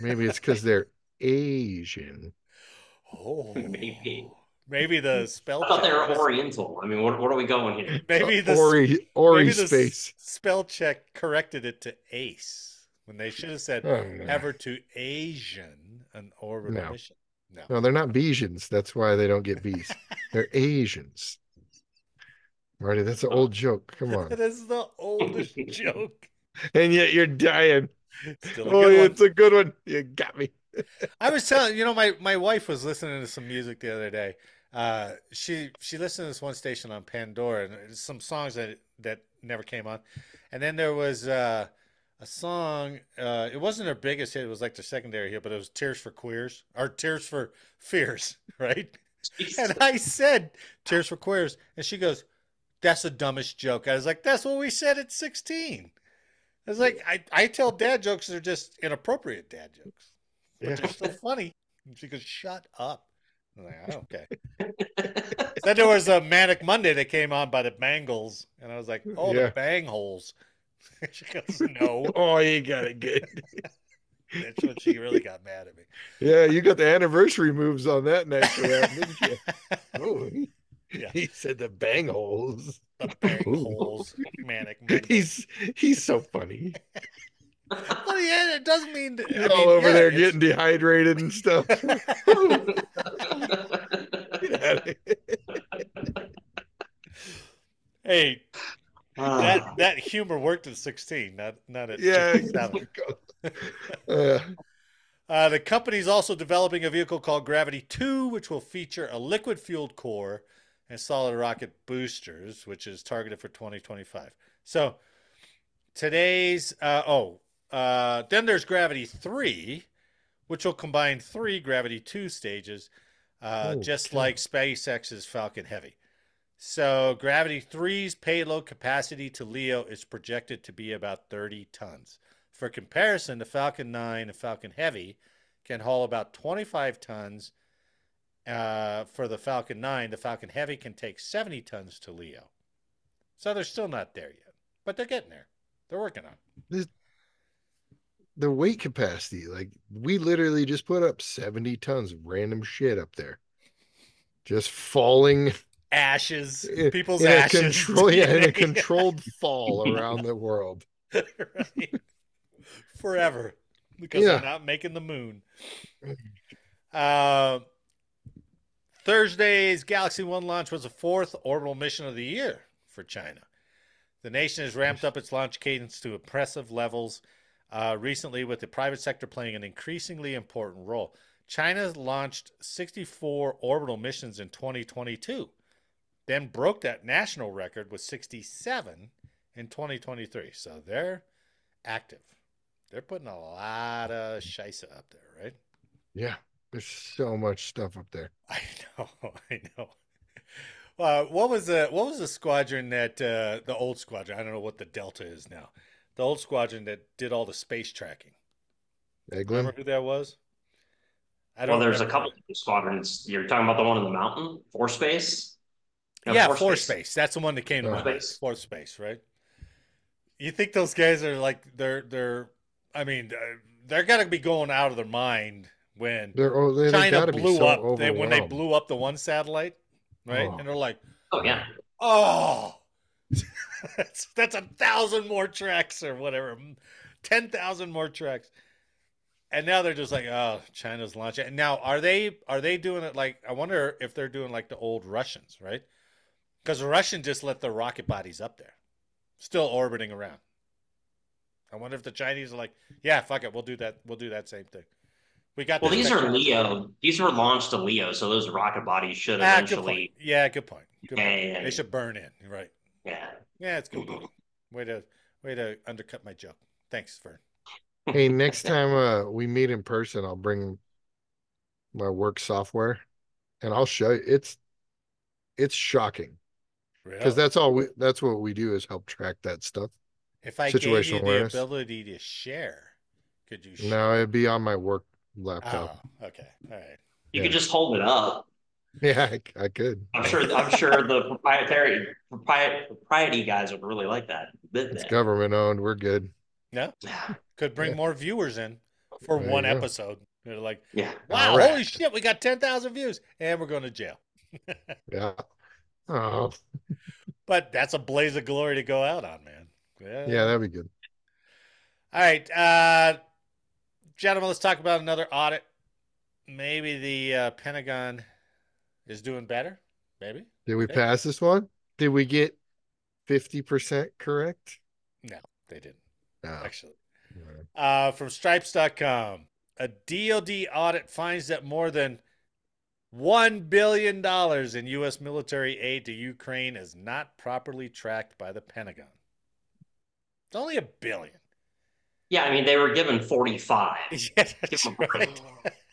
Speaker 3: maybe it's because they're Asian.
Speaker 2: Oh,
Speaker 4: Maybe.
Speaker 2: Maybe the spell.
Speaker 4: I thought they
Speaker 2: check
Speaker 4: were
Speaker 2: was-
Speaker 4: Oriental. I mean, what, what are we going here?
Speaker 2: Maybe the
Speaker 3: Ori Ori
Speaker 2: maybe the
Speaker 3: space.
Speaker 2: spell check corrected it to ace when they should have said
Speaker 3: Oh, no.
Speaker 2: ever to Asian an orbital
Speaker 3: No.
Speaker 2: mission. No,
Speaker 3: No, they're not Besians. That's why they don't get bees. they're Asians. Marty, that's an old joke. Come on.
Speaker 2: that is the oldest joke.
Speaker 3: And yet you're dying.
Speaker 2: Still
Speaker 3: Oh,
Speaker 2: good
Speaker 3: yeah,
Speaker 2: one.
Speaker 3: it's a good one. You got me.
Speaker 2: I was telling you know my my wife was listening to some music the other day, uh, she she listened to this one station on Pandora and some songs that that never came on, and then there was uh, a song. Uh, it wasn't her biggest hit; it was like the secondary hit, but it was "Tears for Queers" or "Tears for Fears," right? And I said "Tears for Queers," and she goes, "That's the dumbest joke." I was like, "That's what we said at 16." I was like, "I I tell dad jokes; they're just inappropriate dad jokes, but
Speaker 3: Yeah.
Speaker 2: they're so funny." And she goes, "Shut up." I'm like, "Oh, okay. then there was a Manic Monday that came on by the Bangles, and I was like, "Oh,
Speaker 3: Yeah.
Speaker 2: the Bang Holes." she goes, "No."
Speaker 3: Oh, you got it good.
Speaker 2: That's when she really got mad at me.
Speaker 3: Yeah, you got the anniversary moves on that next round, didn't you? Oh, he,
Speaker 2: Yeah.
Speaker 3: he said the bang holes.
Speaker 2: The Bang
Speaker 3: Ooh.
Speaker 2: Holes, Manic Monday.
Speaker 3: He's he's so funny.
Speaker 2: Well, yeah, it doesn't mean. that-
Speaker 3: He's
Speaker 2: I
Speaker 3: all
Speaker 2: mean,
Speaker 3: over
Speaker 2: yeah,
Speaker 3: there
Speaker 2: it's-
Speaker 3: getting dehydrated and stuff. Get out of here.
Speaker 2: hey,
Speaker 4: Ah.
Speaker 2: that that humor worked at 16, not not at
Speaker 3: yeah.
Speaker 2: 57.
Speaker 3: Uh,
Speaker 2: Uh, the company's also developing a vehicle called Gravity 2, which will feature a liquid fueled core and solid rocket boosters, which is targeted for 2025. So today's, uh, oh, uh, then there's Gravity 3, which will combine three Gravity 2 stages, uh,
Speaker 3: Oh,
Speaker 2: just
Speaker 3: okay.
Speaker 2: like SpaceX's Falcon Heavy. So Gravity 3's payload capacity to LEO is projected to be about 30 tons. For comparison, the Falcon 9 and Falcon Heavy can haul about 25 tons. Uh, for the Falcon 9, the Falcon Heavy can take 70 tons to LEO. So they're still not there yet, but they're getting there. They're working on it.
Speaker 3: The weight capacity, like we literally just put up 70 tons of random shit up there. Just falling
Speaker 2: Ashes,
Speaker 3: in,
Speaker 2: people's
Speaker 3: in a
Speaker 2: ashes.
Speaker 3: control, yeah, in a controlled fall around the world.
Speaker 2: Right. Forever. Because
Speaker 3: Yeah.
Speaker 2: they're not making the moon. Uh, Thursday's Gravity 1 launch was the fourth orbital mission of the year for China. The nation has ramped up its launch cadence to impressive levels uh, recently, with the private sector playing an increasingly important role. China launched 64 orbital missions in 2022, then broke that national record with 67 in 2023. So they're active. They're putting a lot of shisa up there, right?
Speaker 3: Yeah, there's so much stuff up there.
Speaker 2: I know, I know. Uh, what was the what was the squadron that uh, the old squadron? I don't know what the Delta is now. The old squadron that did all the space tracking. Remember who that was? I
Speaker 4: Well, there's a couple of squadrons. You're talking about the one in the mountain, Force Space. No,
Speaker 2: Yeah,
Speaker 4: Force
Speaker 2: Force
Speaker 4: Space.
Speaker 2: Space. That's the one that came to
Speaker 3: Force
Speaker 2: mind.
Speaker 4: Space.
Speaker 2: Force Space, right? You think those guys are like they're they're? I mean, uh, they're got to be going out of their mind when
Speaker 3: They're oh, they, they
Speaker 2: China
Speaker 3: gotta be
Speaker 2: blew
Speaker 3: so
Speaker 2: up. They, when they blew up the one satellite, right?
Speaker 3: Oh.
Speaker 2: And they're like,
Speaker 4: Oh yeah.
Speaker 2: oh, that's, that's a thousand more tracks or whatever, ten thousand more tracks. And now they're just like, oh, China's launching. And now are they are they doing it like? I wonder if they're doing like the old Russians, right? Because the Russians just let their rocket bodies up there, still orbiting around. I wonder if the Chinese are like, yeah, fuck it, we'll do that. We'll do that same thing. We got.
Speaker 4: Well, these are. LEO. These were launched to LEO, so those rocket bodies should
Speaker 2: Ah, good
Speaker 4: eventually.
Speaker 2: Yeah, good point. Good point.
Speaker 4: Yeah.
Speaker 2: They should burn in. Right.
Speaker 4: Yeah.
Speaker 2: Yeah, it's good. Way to way to undercut my joke. Thanks, Vern.
Speaker 3: Hey, next time uh we meet in person, I'll bring my work software and I'll show you. It's it's shocking because that's all we that's what we do is help track that stuff.
Speaker 2: if I gave you the
Speaker 3: awareness.
Speaker 2: ability to share, could you share?
Speaker 3: No, it'd be on my work laptop.
Speaker 2: Oh, okay. All right.
Speaker 4: You
Speaker 3: Yeah.
Speaker 4: could just hold it up.
Speaker 3: Yeah, I, I could.
Speaker 4: I'm sure. I'm sure the proprietary propri- propriety guys would really like that.
Speaker 3: It's
Speaker 4: that.
Speaker 3: government owned. We're good.
Speaker 2: No,
Speaker 4: Yeah.
Speaker 2: could bring
Speaker 3: Yeah.
Speaker 2: more viewers in for
Speaker 3: There
Speaker 2: one episode. They're like,
Speaker 4: Yeah.
Speaker 2: wow,
Speaker 3: All right.
Speaker 2: holy shit, we got ten thousand views, and we're going to jail.
Speaker 3: Yeah. Oh,
Speaker 2: But that's a blaze of glory to go out on, man. Yeah.
Speaker 3: yeah, that'd be good.
Speaker 2: All right, uh, gentlemen, let's talk about another audit. Maybe the uh, Pentagon is doing better. Maybe
Speaker 3: Did we
Speaker 2: Okay.
Speaker 3: pass this one? Did we get 50% correct?
Speaker 2: No, they didn't
Speaker 3: No.
Speaker 2: actually. Uh, from Stripes.com, a DoD audit finds that more than $1 billion in U.S. military aid to Ukraine is not properly tracked by the Pentagon. It's only a billion.
Speaker 4: Yeah, I mean, they were given 45.
Speaker 2: Yeah, that's right.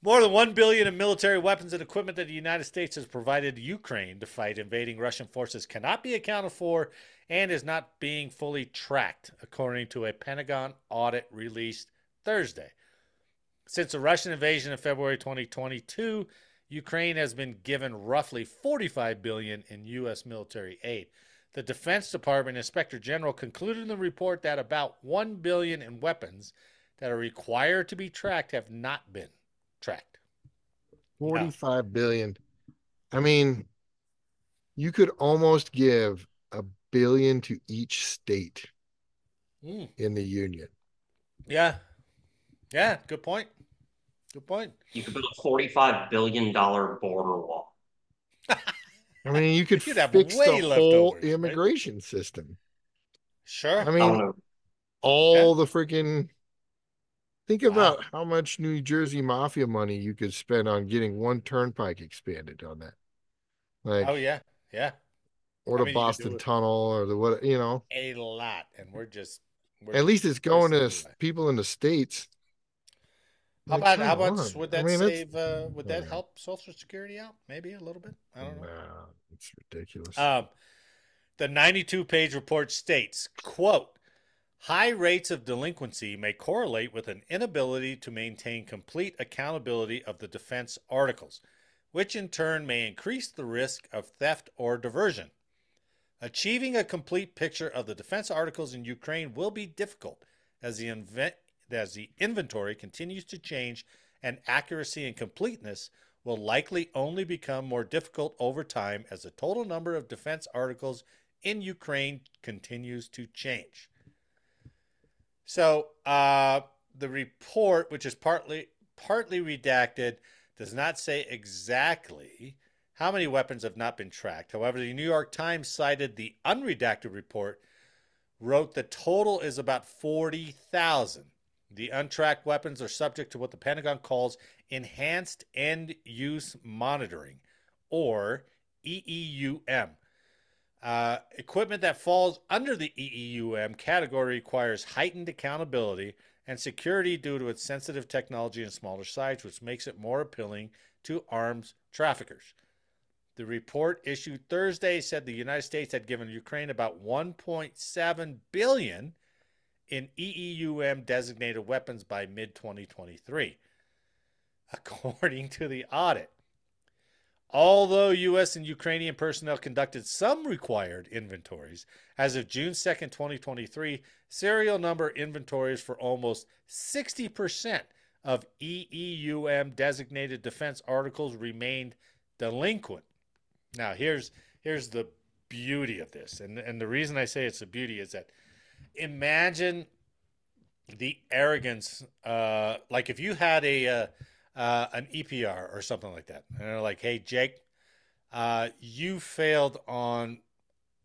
Speaker 2: More than 1 billion in military weapons and equipment that the United States has provided Ukraine to fight invading Russian forces cannot be accounted for and is not being fully tracked, according to a Pentagon audit released Thursday. Since the Russian invasion in February 2022, Ukraine has been given roughly 45 billion in US military aid. The Defense Department Inspector General concluded in the report that about 1 billion in weapons that are required to be tracked have not been tracked.
Speaker 3: Forty-five billion. I mean, you could almost give a billion to each state
Speaker 2: Mm.
Speaker 3: in the union.
Speaker 2: Yeah. Yeah, good point. Good point.
Speaker 4: You could build a $45 billion border wall.
Speaker 3: I mean, you could
Speaker 2: You'd have
Speaker 3: fix
Speaker 2: way
Speaker 3: the whole
Speaker 2: leftovers, right?
Speaker 3: immigration system.
Speaker 2: Sure.
Speaker 3: I
Speaker 4: I
Speaker 3: mean,
Speaker 4: know.
Speaker 3: all the freaking. Think about how much New Jersey mafia money you could spend on getting one turnpike expanded on that, like,
Speaker 2: oh yeah. Yeah.
Speaker 3: or
Speaker 2: I
Speaker 3: the
Speaker 2: mean, you could do
Speaker 3: Boston. Tunnel, or the what, you know.
Speaker 2: A lot. And we're just we're
Speaker 3: At least it's going to people in the states.
Speaker 2: How about how much would
Speaker 3: I
Speaker 2: that
Speaker 3: mean,
Speaker 2: save? Uh, would that help Social Security out? Maybe a little bit. I don't know.
Speaker 3: Nah, it's ridiculous.
Speaker 2: Um, the 92-page report states, "quote High rates of delinquency may correlate with an inability to maintain complete accountability of the defense articles, which in turn may increase the risk of theft or diversion. Achieving a complete picture of the defense articles in Ukraine will be difficult as the invent as the inventory continues to change and accuracy and completeness will likely only become more difficult over time as the total number of defense articles in Ukraine continues to change. So, uh, the report, which is partly partly redacted, does not say exactly how many weapons have not been tracked. However, the New York Times cited the unredacted report, wrote the total is about 40,000. The untracked weapons are subject to what the Pentagon calls enhanced end use monitoring, or EEUM. Uh, equipment that falls under the EEUM category requires heightened accountability and security due to its sensitive technology and smaller size, which makes it more appealing to arms traffickers. The report issued Thursday said the United States had given Ukraine about 1.7 billion in EEUM designated weapons by mid 2023, according to the audit. Although U.S. and Ukrainian personnel conducted some required inventories, as of June 2nd, 2023, serial number inventories for almost 60% of EEUM designated defense articles remained delinquent. Now, here's here's the beauty of this, and and the reason I say it's a beauty is that imagine the arrogance. Uh, like if you had a uh, uh, an EPR or something like that, and they're like, "Hey, Jake, uh, you failed on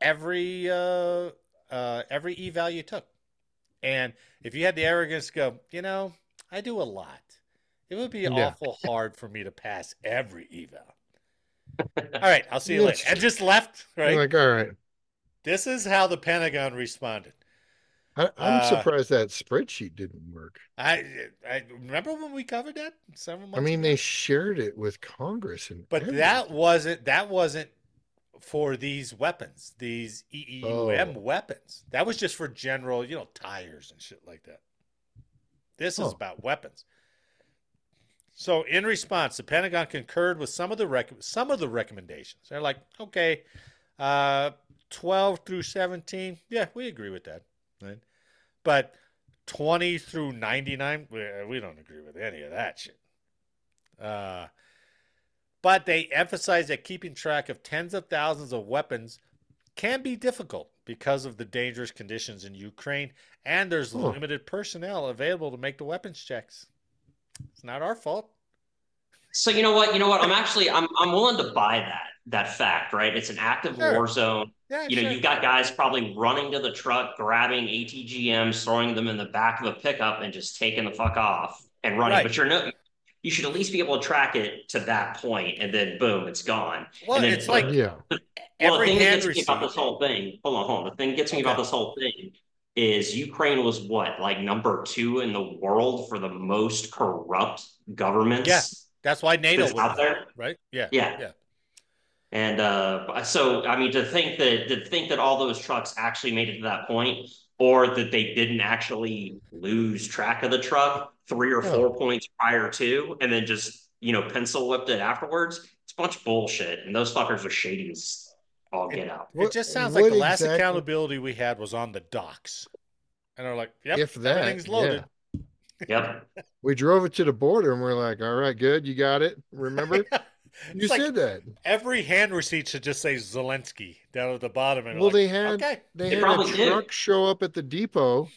Speaker 2: every uh, uh, every eval you took," and if you had the arrogance to go, you know, I do a lot. It would be
Speaker 3: Yeah.
Speaker 2: awful hard for me to pass every eval. All right, I'll see you later. And just left, right?
Speaker 3: like, all right.
Speaker 2: This is how the Pentagon responded.
Speaker 3: I, I'm
Speaker 2: Uh,
Speaker 3: surprised that spreadsheet didn't work.
Speaker 2: I I remember when we covered that several months
Speaker 3: I mean,
Speaker 2: ago?
Speaker 3: they shared it with Congress and
Speaker 2: But
Speaker 3: everything.
Speaker 2: that wasn't that wasn't for these weapons, these EEUM
Speaker 3: Oh.
Speaker 2: weapons. That was just for general, you know, tires and shit like that. This is about weapons. So, in response, the Pentagon concurred with some of the rec- some of the recommendations. They're like, okay, uh, twelve through seventeen, yeah, we agree with that, right? But twenty through ninety nine, we, we don't agree with any of that shit. Uh, but they emphasize that keeping track of tens of thousands of weapons can be difficult because of the dangerous conditions in Ukraine, and there's
Speaker 3: Huh.
Speaker 2: limited personnel available to make the weapons checks. It's not our fault.
Speaker 4: So you know what? You know what? I'm actually I'm I'm willing to buy that that fact, right? It's an active
Speaker 2: Sure.
Speaker 4: war zone.
Speaker 2: Yeah,
Speaker 4: You know,
Speaker 2: sure.
Speaker 4: you've got guys probably running to the truck, grabbing ATGMs, throwing them in the back of a pickup, and just taking the fuck off and running.
Speaker 2: Right.
Speaker 4: But you're no, you should at least be able to track it to that point, and then boom, it's gone.
Speaker 2: Well,
Speaker 4: and then
Speaker 2: it's like
Speaker 3: Yeah.
Speaker 4: well, the
Speaker 2: every
Speaker 4: thing that gets me about this whole thing, hold on, hold on. The thing that gets me about this whole thing is Ukraine was what, like number two in the world for the most corrupt governments.
Speaker 2: Yeah. That's why NATO
Speaker 4: That's
Speaker 2: was
Speaker 4: out there?
Speaker 2: right? Yeah.
Speaker 4: Yeah.
Speaker 2: Yeah.
Speaker 4: And uh, so, I mean, to think that to think that all those trucks actually made it to that point, or that they didn't actually lose track of the truck three or
Speaker 3: Oh.
Speaker 4: four points prior to, and then just you know pencil whipped it afterwards, it's a bunch of bullshit. And those fuckers are shady as all get out.
Speaker 2: It
Speaker 3: What-
Speaker 2: just sounds like the last
Speaker 3: exactly-
Speaker 2: accountability we had was on the docks. And they're like, yep,
Speaker 3: If that,
Speaker 2: everything's loaded.
Speaker 4: Yep.
Speaker 3: We drove it to the border and we're like, all right, good, you got it. Remember? you
Speaker 2: It's like
Speaker 3: said that.
Speaker 2: every hand receipt should just say Zelensky down at the bottom. And
Speaker 3: Well,
Speaker 2: like,
Speaker 3: they had
Speaker 2: okay.
Speaker 3: they
Speaker 4: They
Speaker 3: had a
Speaker 4: probably did.
Speaker 3: truck show up at the depot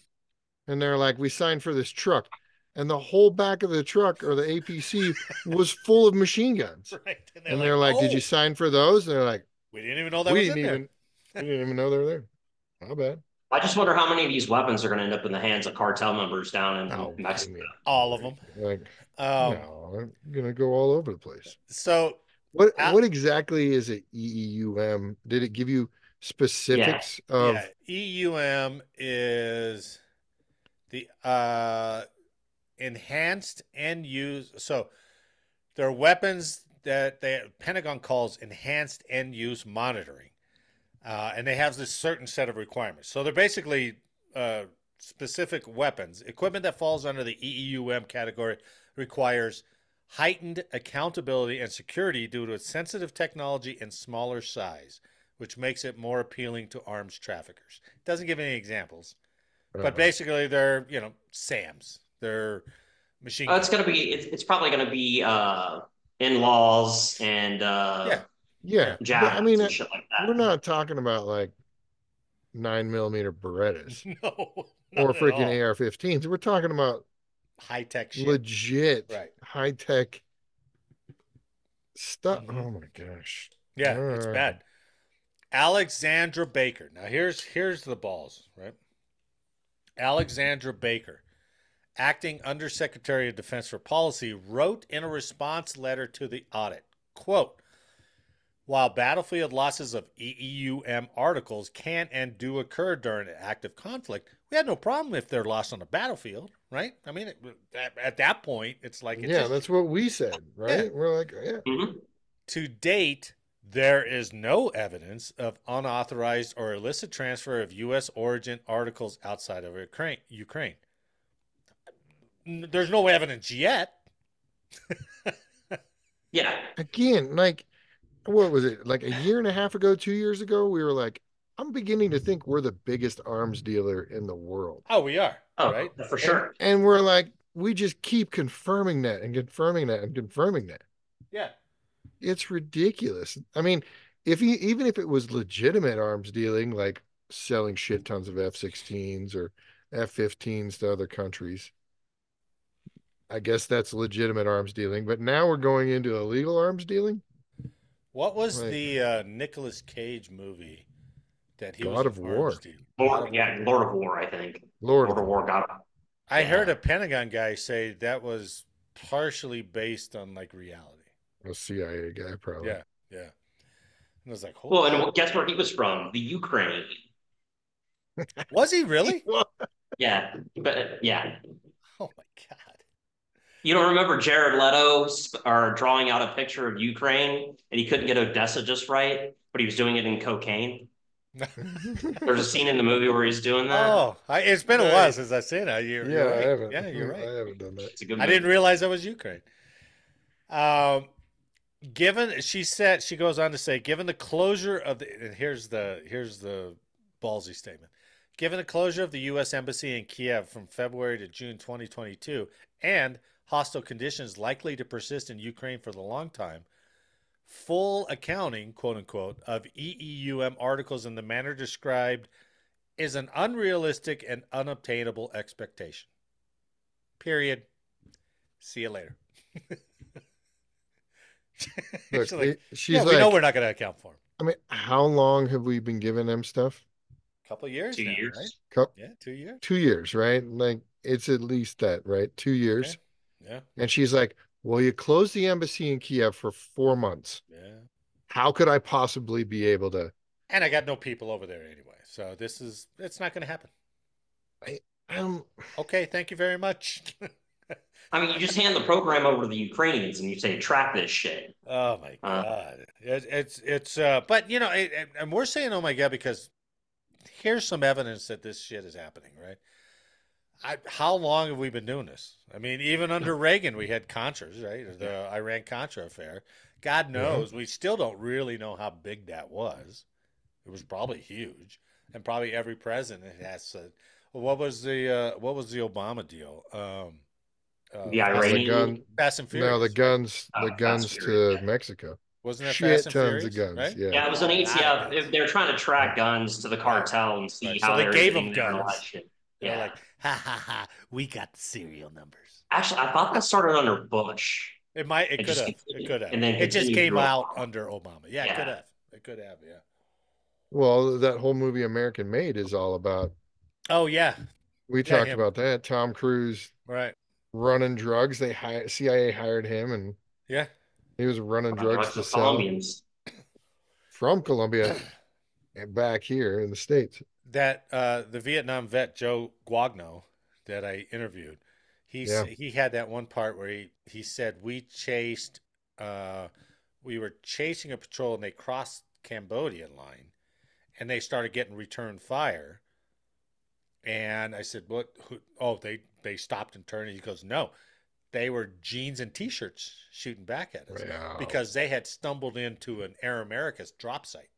Speaker 3: and they're like, we signed for this truck. And the whole back of the truck or the APC was full of machine guns.
Speaker 2: Right.
Speaker 3: And they're like, Did
Speaker 2: "Oh,
Speaker 3: you sign for those? And they're like,
Speaker 2: We didn't even know that
Speaker 3: We
Speaker 2: was
Speaker 3: didn't
Speaker 2: there.
Speaker 3: even we didn't even know they were there. How bad.
Speaker 4: I just wonder how many of these weapons are going to end up in the hands of cartel members down in
Speaker 3: Oh, I
Speaker 4: Mexico.
Speaker 3: mean,
Speaker 2: All of them.
Speaker 3: like
Speaker 2: Um,
Speaker 3: no, I'm gonna go all over the place.
Speaker 2: So
Speaker 3: What
Speaker 2: Al-
Speaker 3: what exactly is it EEUM? Did it give you specifics of
Speaker 2: yeah, EUM is the uh, enhanced end use. So there are weapons that the Pentagon calls enhanced end use monitoring, uh, and they have this certain set of requirements. So they're basically uh, specific weapons. Equipment that falls under the EEUM category requires heightened accountability and security due to its sensitive technology and smaller size, which makes it more appealing to arms traffickers. Doesn't give any examples,
Speaker 3: uh,
Speaker 2: but basically they're you know SAMs. They're machine.
Speaker 4: Oh, it's going to be. It's, it's probably going to be uh, NLAWs and uh,
Speaker 2: Yeah.
Speaker 3: yeah. but I mean,
Speaker 4: and shit like that.
Speaker 3: we're not talking about like nine millimeter Berettas
Speaker 2: no,
Speaker 3: or
Speaker 2: not at
Speaker 3: freaking. AR-15s. We're talking about
Speaker 2: high tech shit.
Speaker 3: legit,
Speaker 2: Right.
Speaker 3: high tech stuff.
Speaker 2: Mhm.
Speaker 3: Oh my gosh.
Speaker 2: Yeah, it's
Speaker 3: Uh.
Speaker 2: bad. Alexandra Baker. Now here's here's the balls, right? Alexandra Baker, acting Undersecretary of Defense for Policy, wrote in a response letter to the audit, quote, while battlefield losses of EEUM articles can and do occur during an active conflict, we had no problem if they're lost on the battlefield, right? I mean, it, at, at that point, it's like it's
Speaker 3: yeah,
Speaker 2: just-
Speaker 3: that's what we said, right? We're like, yeah.
Speaker 4: Mhm.
Speaker 2: To date, there is no evidence of unauthorized or illicit transfer of U.S. origin articles outside of Ukraine. Ukraine. There's no evidence yet.
Speaker 4: Yeah.
Speaker 3: Again, like, what was it? Like a year and a half ago, two years ago, we were like, I'm beginning to think we're the biggest arms dealer in the world.
Speaker 2: Oh, we are.
Speaker 4: Oh,
Speaker 2: right.
Speaker 4: for sure.
Speaker 3: And we're like, we just keep confirming that and confirming that and confirming that.
Speaker 2: Yeah.
Speaker 3: It's ridiculous. I mean, if you even if it was legitimate arms dealing, like selling shit tons of F-16s or F-15s to other countries, I guess that's legitimate arms dealing. But now we're going into illegal arms dealing.
Speaker 2: What was
Speaker 3: Right.
Speaker 2: the uh, Nicolas Cage movie that he
Speaker 3: God
Speaker 2: was
Speaker 3: of War.
Speaker 2: arms?
Speaker 4: Lord, yeah, Lord of War, I think.
Speaker 3: Lord,
Speaker 4: Lord of War got him.
Speaker 2: I
Speaker 4: Yeah.
Speaker 2: heard a Pentagon guy say that was partially based on like reality.
Speaker 3: a CIA guy, probably.
Speaker 2: Yeah. Yeah. And I was like,
Speaker 4: Well,
Speaker 2: Holy
Speaker 4: and guess where he was from? The Ukraine.
Speaker 2: was he really?
Speaker 4: Yeah, but yeah.
Speaker 2: Oh my god.
Speaker 4: You don't remember Jared Leto sp- or drawing out a picture of Ukraine and he couldn't get Odessa just right, but he was doing it in cocaine. There's a scene in the movie where he's doing that.
Speaker 2: Oh, I, it's been a while since I've seen it. You're,
Speaker 3: yeah,
Speaker 2: you're
Speaker 3: I
Speaker 2: right.
Speaker 3: haven't.
Speaker 2: Yeah, you're right.
Speaker 3: I haven't done that.
Speaker 4: It's a good
Speaker 2: I didn't realize that was Ukraine. Um, given she said she goes on to say, given the closure of the and here's the here's the ballsy statement. Given the closure of the U.S. embassy in Kiev from February to June 2022, and hostile conditions likely to persist in Ukraine for the long time, full accounting, quote unquote, of EEUM articles in the manner described is an unrealistic and unobtainable expectation. Period. See you later.
Speaker 3: Look,
Speaker 2: She's like,
Speaker 3: she's
Speaker 2: yeah,
Speaker 3: like,
Speaker 2: we know we're not going to account for him.
Speaker 3: I mean, how long have we been giving them stuff?
Speaker 2: A couple years.
Speaker 4: Two
Speaker 2: now,
Speaker 4: years.
Speaker 2: right?
Speaker 3: Cup
Speaker 2: Yeah, two years.
Speaker 3: two years, right? Like it's at least that, right? Two years.
Speaker 2: Yeah.
Speaker 3: And she's like, Well, you closed the embassy in Kiev for four months.
Speaker 2: Yeah.
Speaker 3: How could I possibly be able to?
Speaker 2: And I got no people over there anyway. So this is it's not going to happen.
Speaker 3: Um,
Speaker 2: Okay, thank you very much.
Speaker 4: I mean, you just hand the program over to the Ukrainians and you say, track this shit.
Speaker 2: oh my
Speaker 4: Uh.
Speaker 2: god. It, it's it's uh but you know, it, it- and we're saying oh my god because here's some evidence that this shit is happening, right? I, how long have we been doing this? I mean, even under Reagan, we had Contras, right? The Iran Contra affair. God knows, we still don't really know how big that was. It was probably huge, and probably every president has said, "What was the uh, what was the Obama deal?" Um, uh,
Speaker 4: The
Speaker 3: the
Speaker 4: Iranian.
Speaker 3: gun,
Speaker 2: Fast and Furious.
Speaker 3: no, the guns,
Speaker 4: Oh,
Speaker 3: the
Speaker 4: Fast
Speaker 3: guns to
Speaker 4: yeah.
Speaker 3: Mexico.
Speaker 2: wasn't that
Speaker 3: Shit
Speaker 2: Fast and
Speaker 3: tons
Speaker 2: Furious,
Speaker 3: of guns.
Speaker 2: right?
Speaker 3: Yeah.
Speaker 4: Yeah, it was an ATF. They're trying to track guns to the cartel and see
Speaker 2: Right,
Speaker 4: how
Speaker 2: so they
Speaker 4: they're
Speaker 2: gave them
Speaker 4: there and all
Speaker 2: guns.
Speaker 4: that shit.
Speaker 2: They're
Speaker 4: Yeah.
Speaker 2: like, ha ha ha, we got the serial numbers.
Speaker 4: Actually, I thought that started under Bush.
Speaker 2: It might, it,
Speaker 4: It
Speaker 2: could have, it could have.
Speaker 4: and then
Speaker 2: it just came
Speaker 4: through
Speaker 2: out under Obama. Yeah, it could have. It could have. Yeah.
Speaker 3: Well, that whole movie American Made is all about.
Speaker 2: Oh yeah,
Speaker 3: We
Speaker 2: Yeah,
Speaker 3: talked
Speaker 2: him.
Speaker 3: about that. Tom Cruise
Speaker 2: right.
Speaker 3: running drugs. They hi- CIA hired him, and
Speaker 2: Yeah,
Speaker 3: he was running drugs
Speaker 4: Drugs
Speaker 3: to
Speaker 4: to
Speaker 3: sell
Speaker 4: Colombians.
Speaker 3: from Colombia and back here in the states.
Speaker 2: that uh, the Vietnam vet Joe Guagno that I interviewed, he's
Speaker 3: Yeah.
Speaker 2: he had that one part where he he said we chased, uh, we were chasing a patrol and they crossed Cambodian line, and they started getting return fire. And I said, "What? Who, oh, they they stopped and turned." And he goes, "No, they were jeans and t-shirts shooting back at us
Speaker 3: Wow.
Speaker 2: because they had stumbled into an Air America's drop site."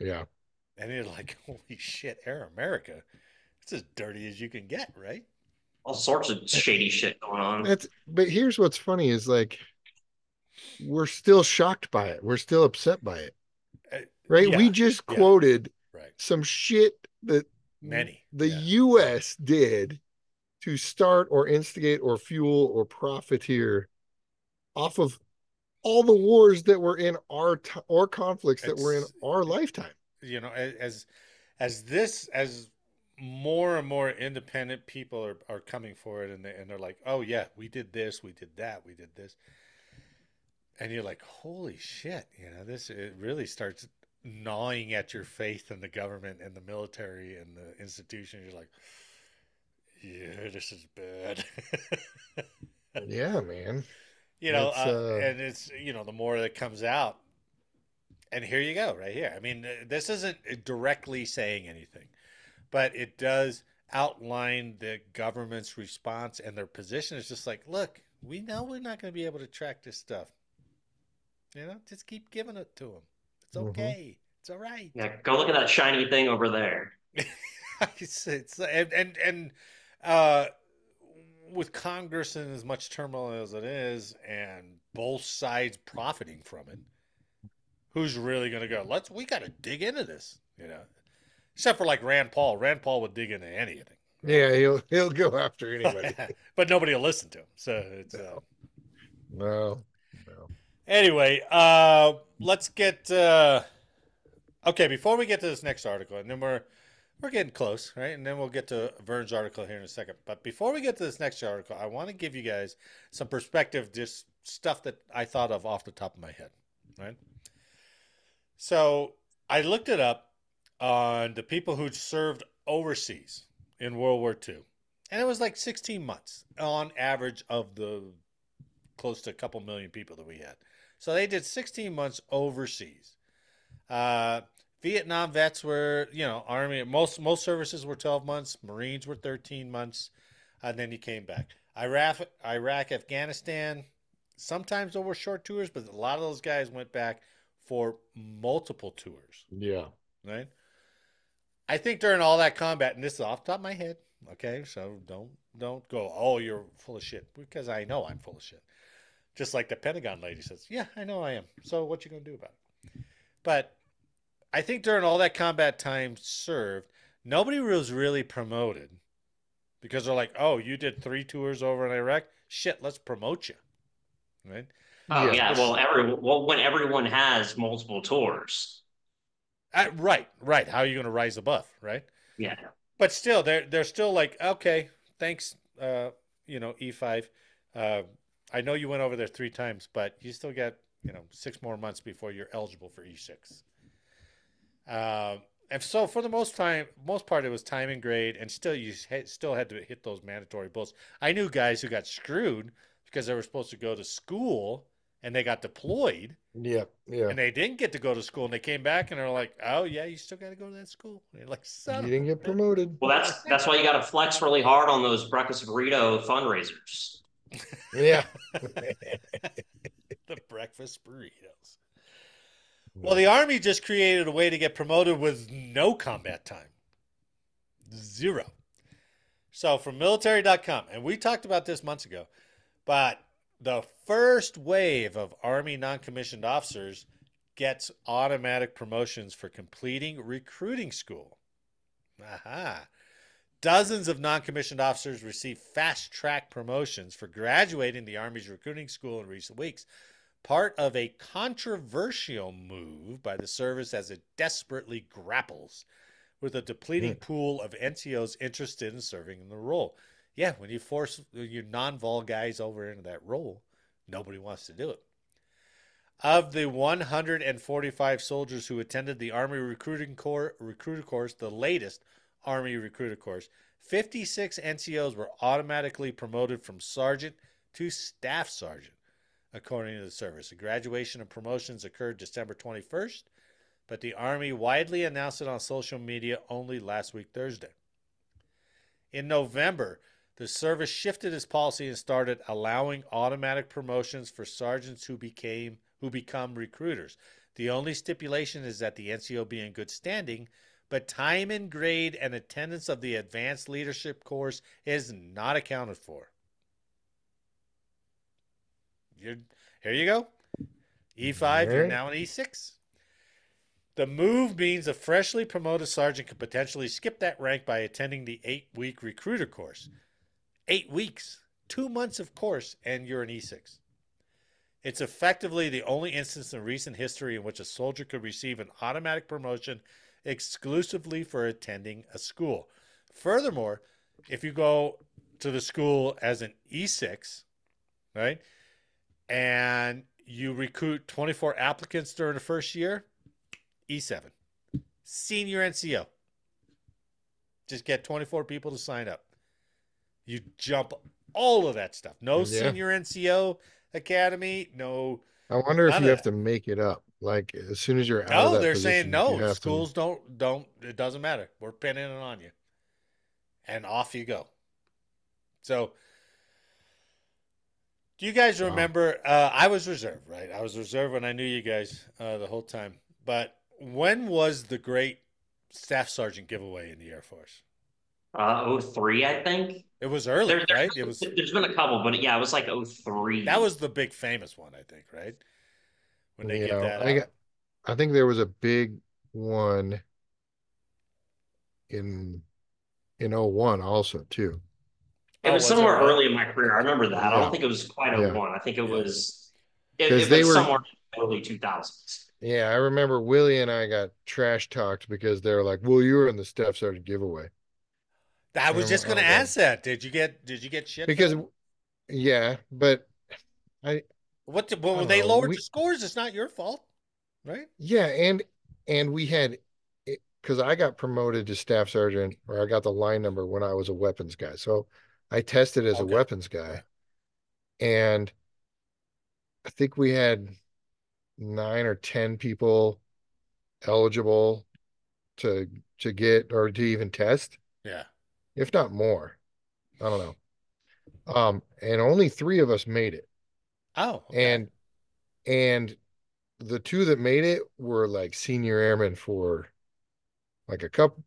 Speaker 3: Yeah.
Speaker 2: And you're like, holy shit, Air America. It's as dirty as you can get, right?
Speaker 4: All sorts of shady shit going on.
Speaker 3: That's but here's what's funny is like we're still shocked by it. We're still upset by it.
Speaker 2: Uh,
Speaker 3: Right?
Speaker 2: yeah,
Speaker 3: we just
Speaker 2: yeah.
Speaker 3: quoted
Speaker 2: Right.
Speaker 3: some shit that
Speaker 2: Many.
Speaker 3: the
Speaker 2: yeah.
Speaker 3: US did to start or instigate or fuel or profiteer off of all the wars that were in our t- or conflicts that were in our lifetime.
Speaker 2: You know, as as this as more and more independent people are, are coming forward and they and they're like, oh yeah, we did this, we did that, we did this. And you're like, holy shit, you know, this it really starts gnawing at your faith in the government and the military and the institution. You're like, yeah, this is bad.
Speaker 3: Yeah, man.
Speaker 2: you know, uh,
Speaker 3: uh,
Speaker 2: and it's you know the more that comes out, and here you go, right here. I mean, uh, this isn't directly saying anything, but it does outline the government's response and their position. is just like, look, we know we're not going to be able to track this stuff. You know, just keep giving it to them. It's
Speaker 3: Mhm.
Speaker 2: okay. It's all right.
Speaker 4: Yeah, go look at that shiny thing over there.
Speaker 2: it's, it's and and and uh, with Congress in as much turmoil as it is, and both sides profiting from it, who's really going to go? Let's we got to dig into this, you know. Except for like Rand Paul. Rand Paul would dig into anything,
Speaker 3: Yeah, he'll he'll go after anybody.
Speaker 2: but nobody will listen to him. So it's uh,
Speaker 3: no. No.
Speaker 2: Anyway, uh, let's get uh, okay. Before we get to this next article, and then we're we're getting close, right? And then we'll get to Vern's article here in a second. But before we get to this next article, I want to give you guys some perspective, just stuff that I thought of off the top of my head, right? So I looked it up on the people who served overseas in World War II, and it was like 16 months on average of the close to a couple million people that we had. So they did 16 months overseas. Uh, Vietnam vets were, you know, Army. Most most services were 12 months. Marines were 13 months, and then you came back. Iraq, Iraq, Afghanistan. Sometimes there were short tours, but a lot of those guys went back for multiple tours
Speaker 3: Yeah.
Speaker 2: right? I think during all that combat, and this is off the top of my head, okay, so don't don't go, oh, you're full of shit, because I know I'm full of shit. Just like the Pentagon lady says, yeah, I know I am. So what you gonna do about it? But I think during all that combat time served, nobody was really promoted because they're like, oh, you did three tours over in Iraq, shit, let's promote you, right?
Speaker 4: Oh
Speaker 3: Yeah.
Speaker 4: yeah, well, every well when everyone has multiple tours.
Speaker 2: Uh, right, right. How are you gonna rise above, right?
Speaker 4: Yeah,
Speaker 2: but still they're they're still like okay thanks uh you know e5 uh I know you went over there three times, but you still got you know six more months before you're eligible for E6. Um, and so for the most time, most part, it was time and grade, and still you had, still had to hit those mandatory bulls. I knew guys who got screwed because they were supposed to go to school and they got deployed
Speaker 3: Yeah, yeah.
Speaker 2: and they didn't get to go to school and they came back and they're like, "Oh yeah, you still got to go to that school." And you're like, "Son
Speaker 3: You didn't get
Speaker 2: bitch."
Speaker 3: promoted.
Speaker 4: Well, that's that's why you got to flex really hard on those breakfast burrito fundraisers.
Speaker 3: Yeah.
Speaker 2: the breakfast burritos. Well, the army just created a way to get promoted with no combat time. Zero. So from military.com, and we talked about this months ago, but the first wave of army non-commissioned officers gets automatic promotions for completing recruiting school. Aha. Dozens of non commissioned officers received fast track promotions for graduating the Army's recruiting school in recent weeks, part of a controversial move by the service as it desperately grapples with a depleting hmm. pool of NCOs interested in serving in the role. Yeah, when you force your non vol guys over into that role, nobody wants to do it. Of the 145 soldiers who attended the Army Recruiting Corps recruiter course, the latest Army recruiter course, 56 NCOs were automatically promoted from sergeant to staff sergeant, according to the service. The graduation and promotions occurred December 21st, but the Army widely announced it on social media only last week, Thursday. In November, the service shifted its policy and started allowing automatic promotions for sergeants who became who become recruiters. The only stipulation is that the NCO be in good standing, but time and grade and attendance of the advanced leadership course is not accounted for. You're, here you go. E5, you're now an E6. The move means a freshly promoted sergeant could potentially skip that rank by attending the eight week recruiter course. Eight weeks, two months of course, and you're an E6. It's effectively the only instance in recent history in which a soldier could receive an automatic promotion exclusively for attending a school. Furthermore, if you go to the school as an E6, right, and you recruit 24 applicants during the first year, E7, senior NCO. Just get 24 people to sign up. You jump all of that stuff. No
Speaker 3: Yeah.
Speaker 2: senior NCO academy, no
Speaker 3: I wonder if you have to make it up. Like as soon as you're out of
Speaker 2: No,
Speaker 3: that
Speaker 2: they're
Speaker 3: position,
Speaker 2: saying no.
Speaker 3: have to-
Speaker 2: Schools don't don't. It doesn't matter. We're pinning it on you, and off you go. So, do you guys
Speaker 3: Wow.
Speaker 2: remember? Uh, I was reserved, right? I was reserved when I knew you guys uh, the whole time. But when was the great staff sergeant giveaway in the Air Force?
Speaker 4: Uh, 03, I think.
Speaker 2: It was early,
Speaker 4: There- there's-
Speaker 2: right? It was
Speaker 4: There's been a couple, but yeah, it was like 03.
Speaker 2: that was the big famous one, I think, right? When they
Speaker 3: Yeah,
Speaker 2: get that,
Speaker 3: I got, I think there was a big one in in 01 also too.
Speaker 4: It
Speaker 2: Oh,
Speaker 4: was
Speaker 2: was
Speaker 4: somewhere
Speaker 2: really?
Speaker 4: early in my career. I remember that. I don't think it was quite
Speaker 3: Yeah.
Speaker 4: 01. I think it was it,
Speaker 3: 'Cause
Speaker 4: it
Speaker 3: they
Speaker 4: was
Speaker 3: were-
Speaker 4: somewhere in the early 2000s.
Speaker 3: Yeah, I remember Willie and I got trash talked because they were like, "Well, you were in the staff sergeant giveaway."
Speaker 2: I was just going to ask that. Did you get Did you get shit?
Speaker 3: Because yeah, but
Speaker 2: I What?
Speaker 3: I
Speaker 2: well,
Speaker 3: don't
Speaker 2: they
Speaker 3: know.
Speaker 2: lowered
Speaker 3: We-
Speaker 2: the scores. It's not your fault, right?
Speaker 3: yeah, and and we had because I got promoted to staff sergeant or I got the line number when I was a weapons guy. So I tested as
Speaker 2: Okay.
Speaker 3: a weapons guy. And I think we had nine or 10 people eligible to to get or to even test,
Speaker 2: Yeah.
Speaker 3: If not more. I don't know. Um, and only three of us made it.
Speaker 2: Oh. okay.
Speaker 3: And and the two that made it were like senior airmen for like a couple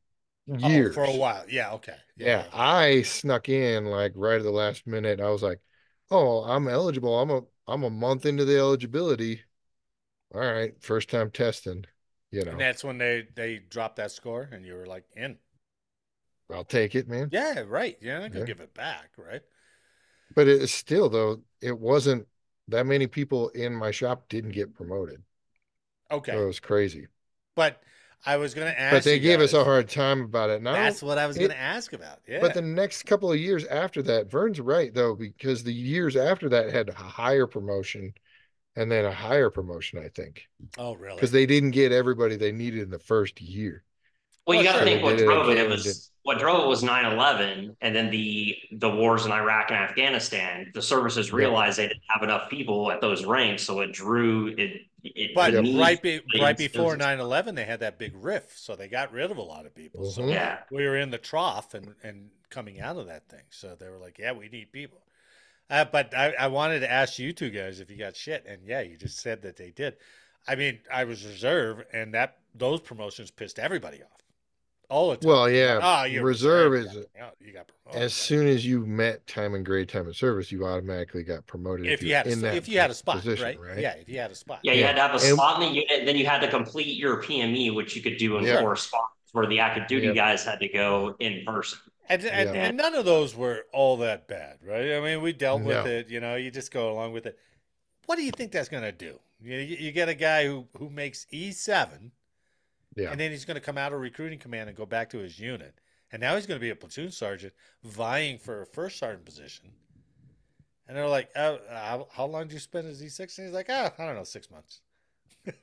Speaker 2: Oh,
Speaker 3: years.
Speaker 2: for a while. Yeah. Okay.
Speaker 3: Yeah, I snuck in like right at the last minute. I was like, "Oh, I'm eligible. I'm a I'm a month into the eligibility. All right, first time testing, you know.
Speaker 2: And that's when they they dropped that score, and you were like in.
Speaker 3: I'll take it, man."
Speaker 2: Yeah. Right. You're not gonna
Speaker 3: Yeah.
Speaker 2: give it back, right?
Speaker 3: But it's still though, it wasn't that many people in my shop didn't get promoted.
Speaker 2: Okay.
Speaker 3: So it was crazy.
Speaker 2: But I was going to ask.
Speaker 3: but they
Speaker 2: you
Speaker 3: gave us a hard time about it. Now,
Speaker 2: That's what I was
Speaker 3: it-
Speaker 2: going to ask about. Yeah.
Speaker 3: but the next couple of years after that, Vern's right though, because the years after that had a higher promotion and then a higher promotion, I think,
Speaker 2: oh, really?
Speaker 3: because they didn't get everybody they needed in the first year.
Speaker 4: Well, you got to
Speaker 2: sure,
Speaker 4: think
Speaker 3: they
Speaker 4: what
Speaker 3: did it
Speaker 4: drove it.
Speaker 3: again
Speaker 4: It was what drove it was 9-11 and then the the wars in Iraq and Afghanistan. The services
Speaker 3: Yeah.
Speaker 4: realized they didn't have enough people at those ranks, so it drew it. it
Speaker 2: But
Speaker 4: the
Speaker 2: right, be, right before
Speaker 4: businesses.
Speaker 2: 9-11, they had that big rift, so they got rid of a lot of people. So
Speaker 3: Mhm.
Speaker 4: Yeah.
Speaker 2: we were in the trough and, and coming out of that thing. So they were like, yeah, we need people. Uh, but I, I wanted to ask you two guys if you got shit. And yeah, you just said that they did. I mean, I was reserve, and that those promotions pissed everybody off all the time.
Speaker 3: Well, yeah,
Speaker 2: oh, you're
Speaker 3: reserve is
Speaker 2: you got promoted.
Speaker 3: as soon as you met time and grade time of service, you automatically got promoted
Speaker 2: if you had a,
Speaker 3: in
Speaker 2: s-
Speaker 3: that
Speaker 2: if you had a spot,
Speaker 3: position,
Speaker 2: right?
Speaker 3: right?
Speaker 2: Yeah, if you had a spot.
Speaker 4: Yeah, you
Speaker 3: Yeah.
Speaker 4: had to have a
Speaker 3: And-
Speaker 4: spot in the unit, then you had to complete your PME, which you could do in
Speaker 3: Yeah.
Speaker 4: four spots, where the active duty
Speaker 3: Yep.
Speaker 4: guys had to go in person.
Speaker 2: And, and,
Speaker 3: Yeah.
Speaker 2: and none of those were all that bad, right? I mean, we dealt with it. You know, you just go along with it. What do you think that's going to do? You, you get a guy who who makes E seven,
Speaker 3: Yeah.
Speaker 2: and then he's going to come out of recruiting command and go back to his unit, and now he's going to be a platoon sergeant vying for a first sergeant position. And they're like, oh, how, how long do you spend as E six? And he's like, oh, I don't know, six months.